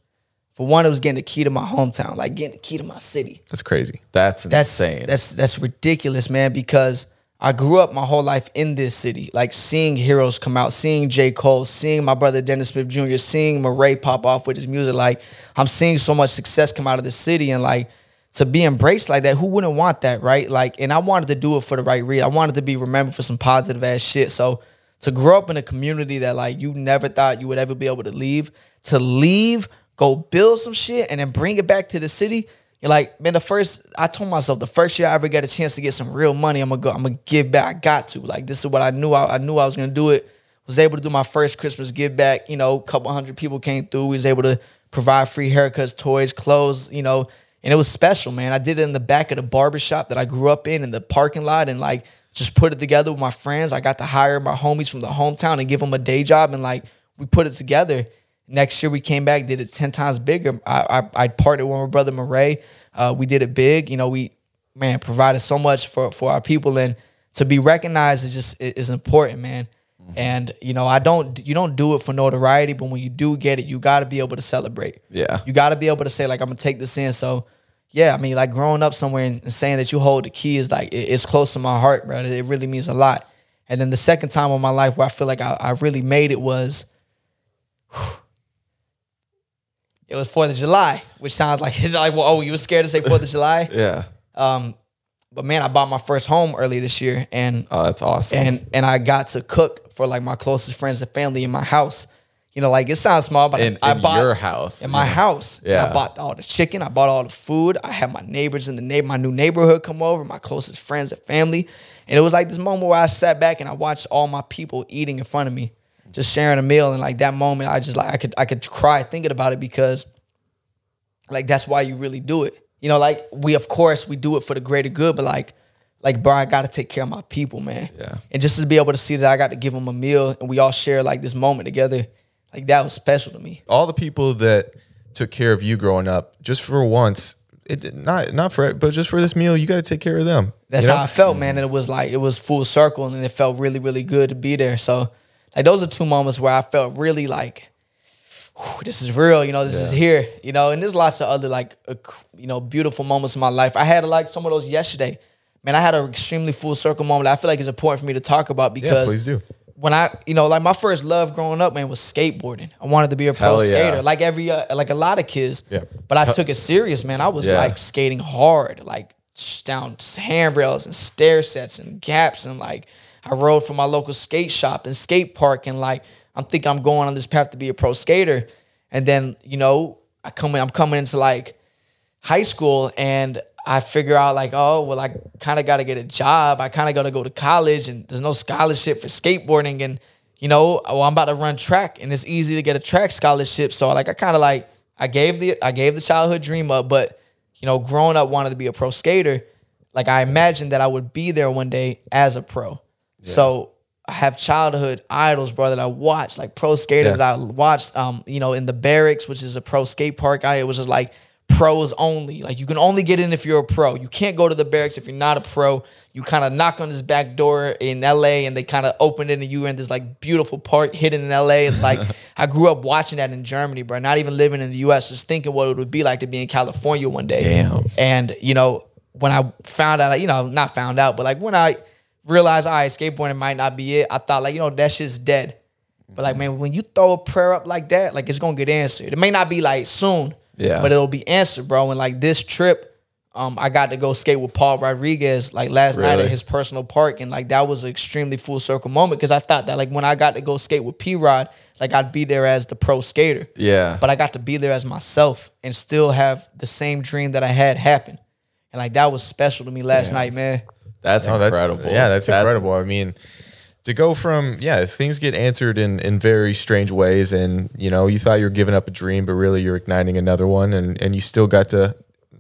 For one, it was getting the key to my hometown, like getting the key to my city. that's crazy. That's That's insane. that's that's ridiculous, man. Because I grew up my whole life in this city, like seeing heroes come out, seeing J. Cole, seeing my brother Dennis Smith Jr., seeing Morray pop off with his music. Like I'm seeing so much success come out of the city, and like to be embraced like that, who wouldn't want that, right? Like, and I wanted to do it for the right reason. I wanted to be remembered for some positive ass shit. So to grow up in a community that like you never thought you would ever be able to leave, to leave, go build some shit, and then bring it back to the city. Like, man, the first I told myself the first year I ever got a chance to get some real money, I'm gonna go, I'm gonna give back. I got to. Like, this is what I knew I, I knew I was gonna do it. Was able to do my first Christmas give back. You know, a couple hundred people came through. We was able to provide free haircuts, toys, clothes, you know, and it was special, man. I did it in the back of the barbershop that I grew up in in the parking lot and like just put it together with my friends. I got to hire my homies from the hometown and give them a day job and like we put it together. Next year we came back, did it 10 times bigger. I I, I partnered with my brother Morray. Uh, we did it big. You know, we man provided so much for for our people and to be recognized is just is important, man. And you know, I don't you don't do it for notoriety, but when you do get it, you got to be able to celebrate. Yeah. you got to be able to say like I'm gonna take this in. So, yeah, I mean, like growing up somewhere and saying that you hold the key is like it- it's close to my heart, bro. It really means a lot. And then the second time in my life where I feel like I, I really made it was. It was Fourth of July, which sounds like like well, oh, you were scared to say Fourth of July. yeah. Um, but man, I bought my first home early this year, and Oh, that's awesome. and and I got to cook for like my closest friends and family in my house. You know, like it sounds small, but in, I, I in bought your house. in my house. Yeah. I bought all the chicken. I bought all the food. I had my neighbors in the neighbor, my new neighborhood come over, my closest friends and family. And it was like this moment where I sat back and I watched all my people eating in front of me, just sharing a meal. And like that moment, I just like I could I could cry thinking about it because like that's why you really do it. You know, like we of course we do it for the greater good, but like like bro, I gotta take care of my people, man. Yeah. And just to be able to see that I got to give them a meal and we all share like this moment together, like that was special to me. all the people that took care of you growing up, just for once, it did not not for but just for this meal, you got to take care of them. That's you know? how I felt, man. And it was like it was full circle, and it felt really, really good to be there. So, like those are two moments where I felt really like, this is real. You know, this is here. You know, and there's lots of other like, uh, you know, beautiful moments in my life. I had like some of those yesterday. Man, I had an extremely full circle moment. I feel like it's important for me to talk about because please do. when I, you know, like my first love growing up, man, was skateboarding. I wanted to be a pro Hell yeah. skater, like every, uh, like a lot of kids. Yeah. But I took it serious, man. I was Yeah. like skating hard, like down handrails and stair sets and gaps, and like I rode from my local skate shop and skate park, and like I'm thinking I'm going on this path to be a pro skater, and then you know I come in, I'm coming into like high school and I figure out like, oh, well, I kind of got to get a job. I kind of got to go to college and there's no scholarship for skateboarding. And, you know, well, I'm about to run track and it's easy to get a track scholarship. So like, I kind of like, I gave the, I gave the childhood dream up, but you know, growing up wanted to be a pro skater. Like I imagined that I would be there one day as a pro. So I have childhood idols, bro, that I watched, like pro skaters Yeah. that I watched, um, you know, in the Berrics, which is a pro skate park. I it was just like pros only. Like you can only get in if you're a pro. You can't go to the Berrics if you're not a pro. You kind of knock on this back door in LA and they kind of open it and you in this like beautiful park hidden in LA. It's like I grew up watching that in Germany, bro. Not even living in the US, just thinking what it would be like to be in California one day. Damn. And you know, when I found out, you know, not found out, but like when I realized, all right, skateboarding might not be it, I thought like, you know, that shit's dead. But like, man, when you throw a prayer up like that, like it's gonna get answered. It may not be like soon, Yeah. but it'll be answered, bro. And like this trip, um, I got to go skate with Paul Rodriguez like last night at his personal park, and like that was an extremely full circle moment because I thought that like when I got to go skate with P Rod, like I'd be there as the pro skater. Yeah. But I got to be there as myself and still have the same dream that I had happen. And like that was special to me last night, man. That's that's incredible. Yeah, that's, incredible. I mean, to go from yeah, things get answered in in very strange ways, and you know, you thought you were giving up a dream, but really you're igniting another one, and and you still got to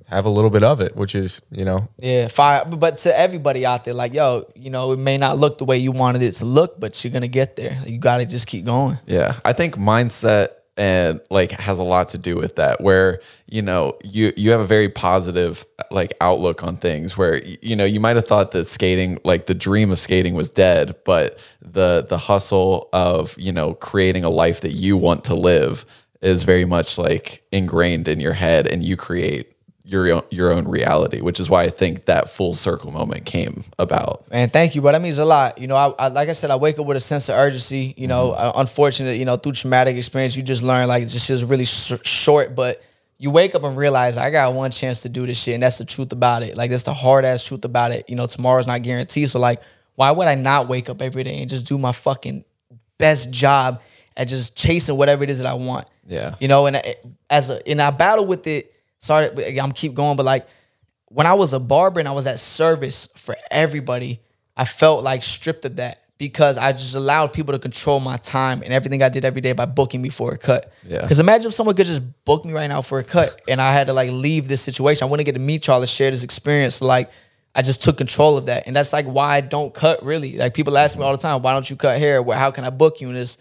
have a little bit of it, which is you know, Yeah, fire. But to everybody out there, like, yo, you know, it may not look the way you wanted it to look, but you're gonna get there. You gotta just keep going. Yeah, I think mindset and like has a lot to do with that. Where you know you you have a very positive like outlook on things. Where you know you might have thought that skating, like the dream of skating, was dead, but the the hustle of you know creating a life that you want to live is very much like ingrained in your head, and you create your own, your own reality. Which is why I think that full circle moment came about. Man, thank you, bro. That means a lot. You know, I, I like I said, I wake up with a sense of urgency. You know, Mm-hmm. uh, unfortunate, you know, through traumatic experience, you just learn like this is really sh- short. But you wake up and realize I got one chance to do this shit, and that's the truth about it. Like that's the hard ass truth about it. You know, tomorrow's not guaranteed. So like, why would I not wake up every day and just do my fucking best job at just chasing whatever it is that I want? Yeah. You know, and I- as a and I battle with it. Sorry, I'm keep going, but like when I was a barber and I was at service for everybody, I felt like stripped of that because I just allowed people to control my time and everything I did every day by booking me for a cut. Yeah. Because imagine if someone could just book me right now for a cut and I had to like leave this situation. I want to get to meet y'all to share this experience. Like I just took control of that. And that's like why I don't cut really. Like people ask me all the time, why don't you cut hair? Well, how can I book you? And it's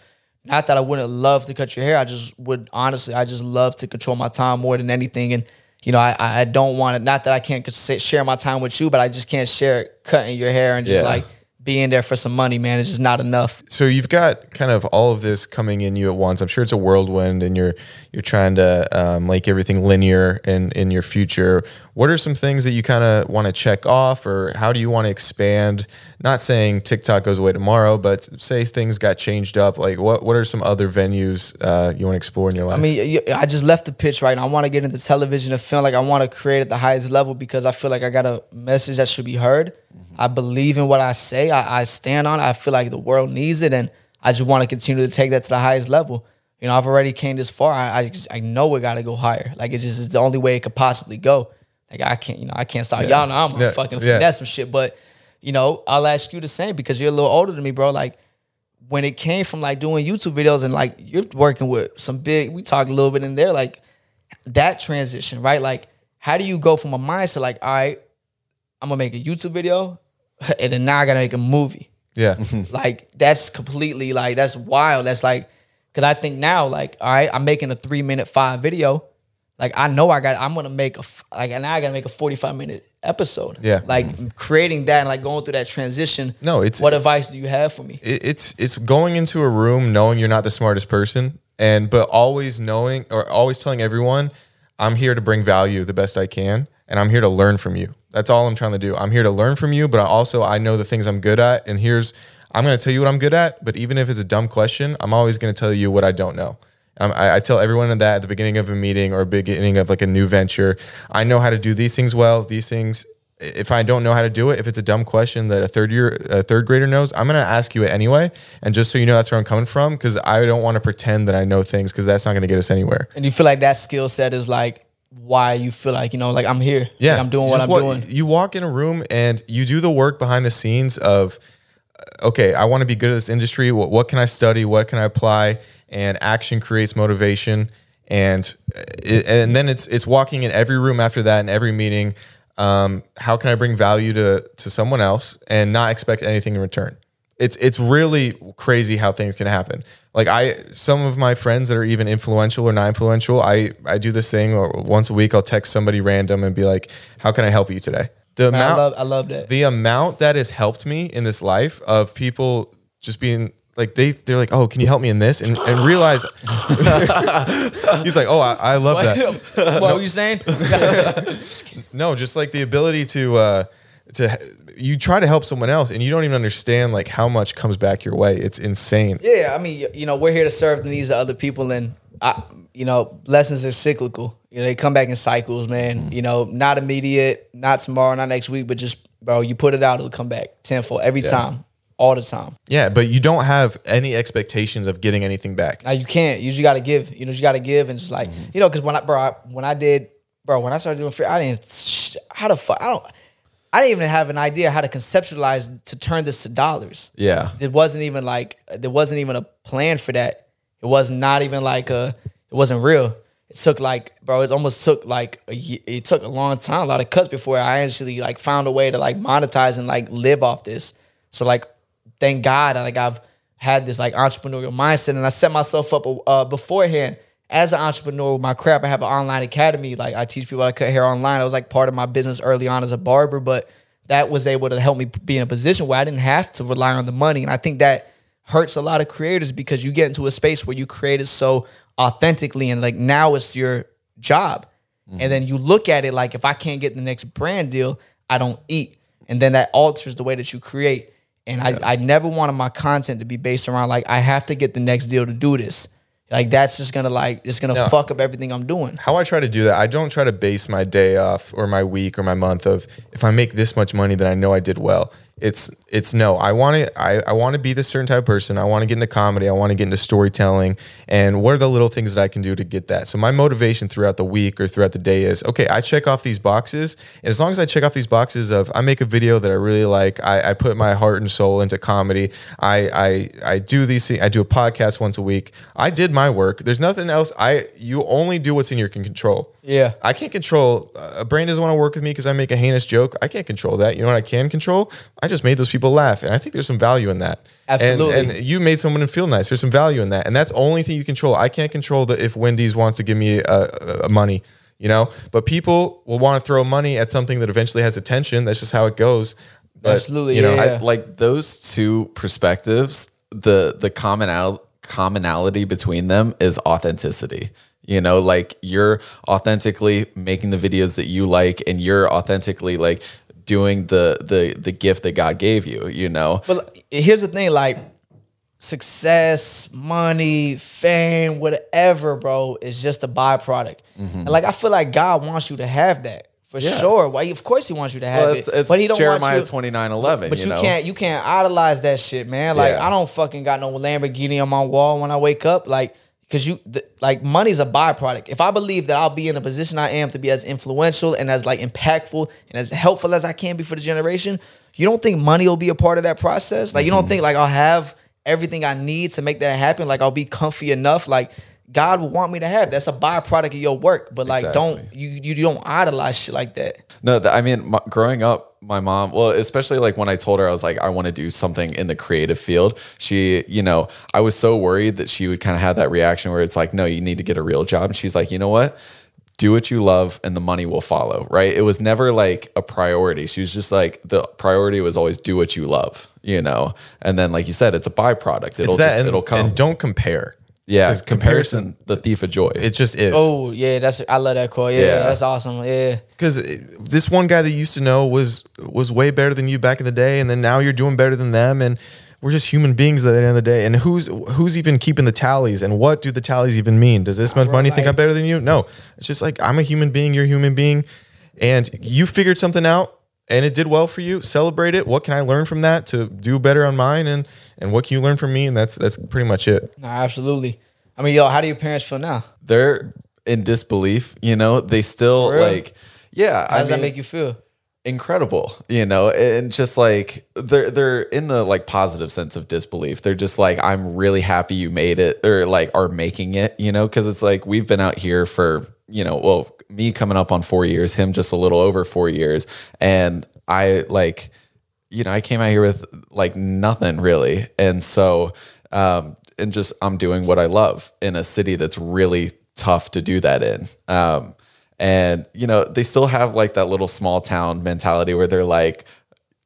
not that I wouldn't love to cut your hair. I just would honestly, I just love to control my time more than anything. And you know, I I don't want to. Not that I can't share my time with you, but I just can't share cutting your hair and just Yeah. like being there for some money, man. It's just not enough. so you've got kind of all of this coming in you at once. I'm sure it's a whirlwind, and you're you're trying to um, make everything linear in in your future. What are some things that you kind of want to check off, or how do you want to expand? Not saying TikTok goes away tomorrow, but say things got changed up. Like what what are some other venues uh, you want to explore in your life? I mean, I just left the pitch right now. I want to get into television and film. Like I want to create at the highest level because I feel like I got a message that should be heard. I believe in what I say. I, I stand on. it. I feel like the world needs it, and I just want to continue to take that to the highest level. You know, I've already came this far. I I, just, I know it got to go higher. Like it's just it's the only way it could possibly go. Like I can't, you know, I can't stop. Y'all know I'm Yeah. a fucking Yeah. finesse some shit, but you know, I'll ask you the same because you're a little older than me, bro. Like when it came from like doing YouTube videos and like you're working with some big, we talked a little bit in there, like that transition, right? Like, how do you go from a mindset like, all right, I'm gonna make a YouTube video, and then now I gotta make a movie? yeah, like that's completely like that's wild. That's like, cause I think now like, all right, I'm making a three minute five video. Like I know I got, I'm gonna make a like and now I gotta make a 45 minute episode. Yeah. like mm-hmm. creating that and like going through that transition. No, it's- what advice do you have for me? it, it's it's going into a room knowing you're not the smartest person and but always knowing or always telling everyone i'm here to bring value the best i can and i'm here to learn from you that's all i'm trying to do i'm here to learn from you but I also i know the things i'm good at and here's i'm going to tell you what i'm good at but even if it's a dumb question i'm always going to tell you what i don't know um, I, I tell everyone that at the beginning of a meeting or beginning of like a new venture i know how to do these things well these things if I don't know how to do it, if it's a dumb question that a third year, a third grader knows, I'm gonna ask you it anyway. And just so you know, that's where I'm coming from, because I don't want to pretend that I know things, because that's not gonna get us anywhere. And you feel like that skill set is like why you feel like you know, like I'm here. Yeah, Like, I'm doing what I'm wa- doing. You walk in a room and you do the work behind the scenes of, uh, okay, I want to be good at this industry. What, what can I study? What can I apply? And action creates motivation. And uh, it, and then it's it's walking in every room after that in every meeting. Um, how can I bring value to to someone else and not expect anything in return? It's it's really crazy how things can happen. Like I, some of my friends that are even influential or not influential, I I do this thing or once a week I'll text somebody random and be like, "How can I help you today?" The Man, I amount love I love that. the amount that has helped me in this life of people just being like they they're like, oh, can you help me in this? And and realize he's like, oh, I, I love What, that. what were you saying? No, just like the ability to uh to you try to help someone else and you don't even understand like how much comes back your way. It's insane. Yeah, I mean, you know, we're here to serve the needs of other people, and I, you know, lessons are cyclical. You know, they come back in cycles, man. Mm-hmm. You know, not immediate, not tomorrow, not next week, but just, bro, you put it out, it'll come back tenfold every time, all the time. Yeah, but you don't have any expectations of getting anything back. Now you can't. You just got to give. You know, you got to give, and just like mm-hmm. you know, because when I, bro, I, when I did, bro, when I started doing free, I didn't. How the fuck? I don't. I didn't even have an idea how to conceptualize to turn this to dollars. Yeah. It wasn't even like there wasn't even a plan for that. It was not even like a. It wasn't real. It took like, bro. It almost took like a, it took a long time, a lot of cuts before I actually like found a way to like monetize and like live off this. So like, thank God, like I've had this like entrepreneurial mindset, and I set myself up uh, beforehand as an entrepreneur with my crap. I have an online academy. Like I teach people how to cut hair online. I was like part of my business early on as a barber, but that was able to help me be in a position where I didn't have to rely on the money. And I think that hurts a lot of creators because you get into a space where you create it so authentically and like now it's your job. And then you look at it like if I can't get the next brand deal, I don't eat. And then that alters the way that you create. And I, I never wanted my content to be based around like I have to get the next deal to do this. Like that's just gonna like it's gonna Yeah. fuck up everything I'm doing. How I try to do that, I don't try to base my day off or my week or my month of if I make this much money, then I know I did well. It's it's no. I want to I, I want to be this certain type of person. I want to get into comedy. I want to get into storytelling. And what are the little things that I can do to get that? So my motivation throughout the week or throughout the day is okay. I check off these boxes, and as long as I check off these boxes of I make a video that I really like, I, I put my heart and soul into comedy. I I I do these things. I do a podcast once a week. I did my work. There's nothing else. I you only do what's in your control. Yeah. I can't control. Uh, a brain doesn't want to work with me because I make a heinous joke. I can't control that. You know what I can control? I just made those people laugh, and I think there's some value in that. Absolutely. And, you made someone feel nice. There's some value in that, and that's the only thing you control. I can't control the if Wendy's wants to give me uh, uh, money. You know, but people will want to throw money at something that eventually has attention. That's just how it goes. But, Absolutely, You know, yeah. I, like those two perspectives, the the commonal commonality between them is authenticity. You know, like you're authentically making the videos that you like, and you're authentically like doing the the the gift that God gave you. You know, But here's the thing, like success, money, fame, whatever, bro, is just a byproduct. Mm-hmm. And like I feel like God wants you to have that for Yeah. sure. Why? Of course, He wants you to have well, it, it's, it's but He don't Jeremiah want you. twenty nine eleven. But you, you, know? can't you can't idolize that shit, man. Like Yeah. I don't fucking got no Lamborghini on my wall when I wake up, like because you th- like money's a byproduct. If I believe that I'll be in a position I am to be as influential and as like impactful and as helpful as I can be for the generation, you don't think money will be a part of that process? Like you Mm-hmm. don't think like I'll have everything I need to make that happen? Like I'll be comfy enough, like. God would want me to have. That's a byproduct of your work, but like, don't you you don't idolize shit like that. No, th- I mean, my, growing up, my mom, well, especially like when I told her I was like, I want to do something in the creative field, she, you know, I was so worried that she would kind of have that reaction where it's like, no, you need to get a real job. And she's like, you know what? Do what you love and the money will follow, right? It was never like a priority. She was just like, the priority was always do what you love, you know? And then, like you said, it's a byproduct. It'll it's that just, and, it'll come. and don't compare. Yeah. 'Cause Comparison, the thief of joy. It just is. Oh yeah, that's I love that quote. Yeah, Yeah. that's awesome. Yeah. because this one guy that you used to know was was way better than you back in the day, and then now you're doing better than them, and we're just human beings at the end of the day. And who's who's even keeping the tallies, and what do the tallies even mean? Does this much money think I'm better than you? No, it's just like I'm a human being, you're a human being, and you figured something out. And it did well for you. Celebrate it. What can I learn from that to do better on mine? And and what can you learn from me? And that's that's pretty much it. No, absolutely. I mean, yo, how do your parents feel now? They're in disbelief, you know? They still For like, yeah. How I does mean, that make you feel? incredible you know and just like they're they're in the like positive sense of disbelief they're just like i'm really happy you made it or like are making it you know because it's like we've been out here for you know well me coming up on four years him just a little over four years and i like you know i came out here with like nothing really and so um and just i'm doing what i love in a city that's really tough to do that in um and you know they still have like that little small town mentality where they're like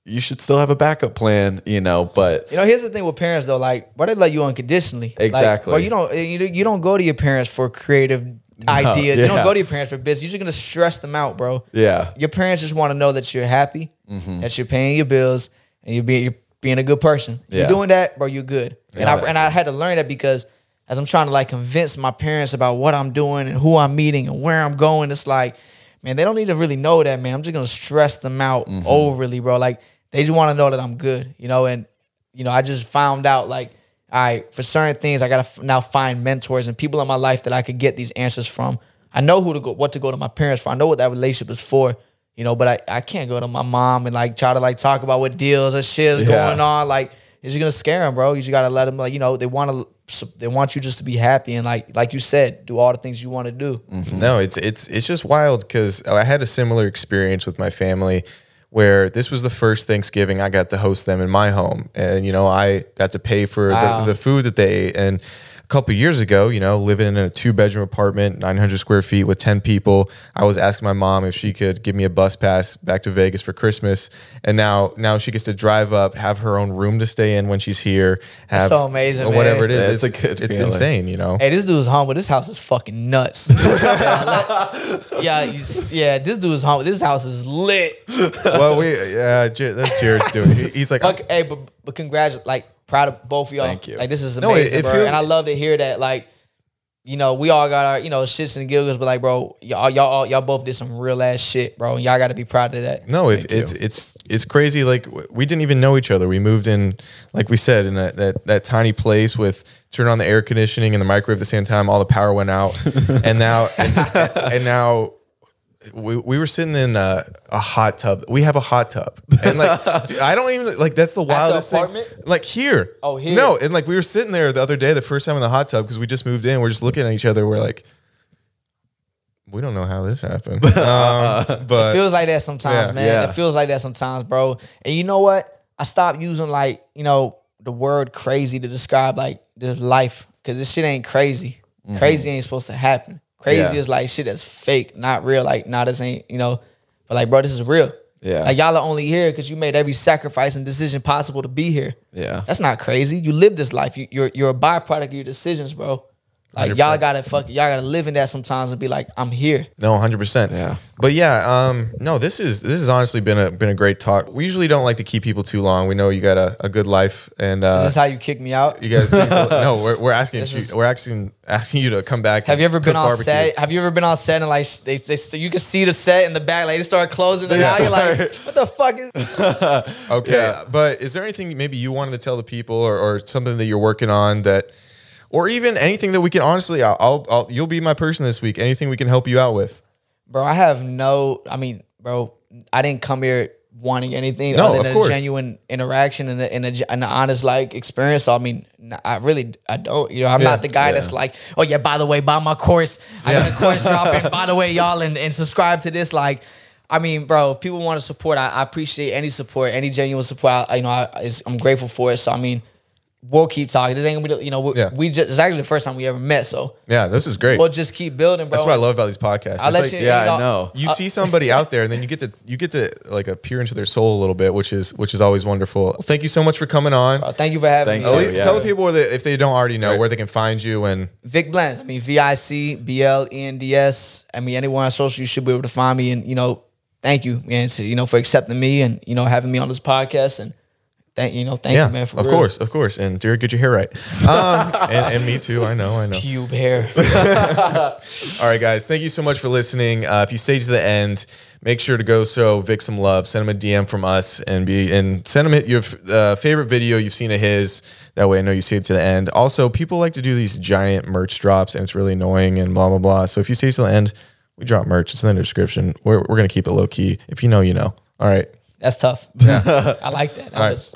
you should still have a backup plan, you know. But You know, here's the thing with parents though, like, bro, they love you unconditionally. Like, Exactly. bro, you don't you, don't- you don't go to your parents for creative ideas. You don't go to your parents for business. You're just gonna stress them out, bro. yeah, Your parents just want to know that you're happy, mm-hmm. that you're paying your bills, and you're being you're being a good person. You're doing that, bro. You're good. And I and I had to learn that because as I'm trying to like convince my parents about what I'm doing and who I'm meeting and where I'm going, it's like, man, they don't need to really know that, man. I'm just gonna stress them out mm-hmm. overly, bro. Like they just want to know that I'm good, you know. And you know, I just found out like, all right, for certain things, I gotta f- now find mentors and people in my life that I could get these answers from. I know who to go, what to go to my parents for. I know what that relationship is for, you know. But I, I can't go to my mom and like try to like talk about what deals or shit is Yeah. going on. Like it's just gonna scare them, bro. You just gotta let them like you know they want to they want you just to be happy and like like you said, do all the things you want to do. Mm-hmm. No, it's it's it's just wild because I had a similar experience with my family where this was the first Thanksgiving I got to host them in my home, and you know I got to pay for Wow. the, the food that they ate. And a couple years ago, you know, living in a two bedroom apartment, 900 square feet with 10 people, I was asking my mom if she could give me a bus pass back to Vegas for Christmas, and now now she gets to drive up, have her own room to stay in when she's here, have so amazing, whatever man. it is. Yeah, it's it's a good It's feeling. insane, you know. Hey, this dude's humble. This house is fucking nuts. yeah, let- yeah, he's- yeah, this dude's humble. This house is lit. well, we yeah, J- that's Jared's doing. He- He's like, But, hey, but, but congratulations, like proud of both of y'all. Thank you. Like this is No, it- amazing, it bro. feels- and I love to hear that. Like, you know, we all got our, you know, shits and giggles, but like, bro, y'all, y'all, y'all both did some real ass shit, bro. And y'all got to be proud of that. No, it, it's it's it's crazy. Like we didn't even know each other. We moved in, like we said, in that that, that tiny place with turn on the air conditioning and the microwave at the same time. All the power went out, and now and, and now we, we were sitting in a, a hot tub. We have a hot tub, and like dude, I don't even like that's the wildest thing. apartment? Like here, Oh, here. No, and like we were sitting there the other day, the first time in the hot tub because we just moved in. We're just looking at each other. We're like. We don't know how this happened, um, but It feels like that sometimes, Yeah. man. Yeah. It feels like that sometimes, bro. And you know what? I stopped using like, you know, the word crazy to describe like this life. Cause this shit ain't crazy. Crazy ain't supposed to happen. Crazy. Yeah. is like shit that's fake, not real. Like, nah, this ain't, you know, but like, bro, this is real. Yeah. Like y'all are only here because you made every sacrifice and decision possible to be here. Yeah. That's not crazy. You live this life. You, you're you're a byproduct of your decisions, bro. Like y'all gotta fuck y'all gotta live in that sometimes and be like, I'm here. No, hundred percent. Yeah. But yeah, um, no, this is this has honestly been a been a great talk. We usually don't like to keep people too long. We know you got a, a good life, and Is uh, this is how you kick me out? you guys. no, we're, we're asking you, is- we're asking asking you to come back. Have you ever been on barbecue. set? Have you ever been on set and like they, they so you can see the set in the back, like they start closing it out. You're like, what the fuck is? Okay, Yeah. but is there anything maybe you wanted to tell the people, or, or something that you're working on that, or even anything that we can honestly, I'll, I'll, I'll you'll be my person this week. Anything we can help you out with? Bro, I have no. I mean, bro, I didn't come here wanting anything No, other than a genuine interaction and a, and, a, and an honest like experience. So I mean, I really I don't. You know, I'm Yeah, not the guy that's like, oh yeah, by the way, buy my course. I got a course dropping. By the way, y'all, and, and subscribe to this. Like, I mean, bro, if people want to support, I, I appreciate any support, any genuine support. I, you know, I, I'm grateful for it. So I mean, we'll keep talking. This ain't gonna be, the- you know, we, Yeah. we just it's actually the first time we ever met. So Yeah, this is great. we'll just keep building, bro. That's what I love about these podcasts. I'll It's let like- you. yeah, you I know. you see somebody out there and then you get to you get to like appear into their soul a little bit which is which is always wonderful thank you so much for coming on Uh, Thank you for having Thank me. you. At man. least yeah. tell the people where they, if they don't already know Right. where they can find you and Vic Blends. I mean, V I C B L E N D S. I mean, anyone on social, you should be able to find me. And you know, thank you, man, to, you know, for accepting me and you know having me on this podcast. And thank you know, thank yeah you, man. For of real. course of course. And dear get your hair right. Um, and, and me too i know i know. Pube hair. all right guys thank you so much for listening. Uh, if you stay to the end make sure to go show vic some love. Send him a dm from us and be and send him your uh, favorite video you've seen of his. That way i know you see it to the end. Also people like to do these giant merch drops and it's really annoying and blah blah blah. So if you stay to the end we drop merch. It's in the description. We're, we're gonna keep it low key if you know you know. All right That's tough. I like that. That All right. was-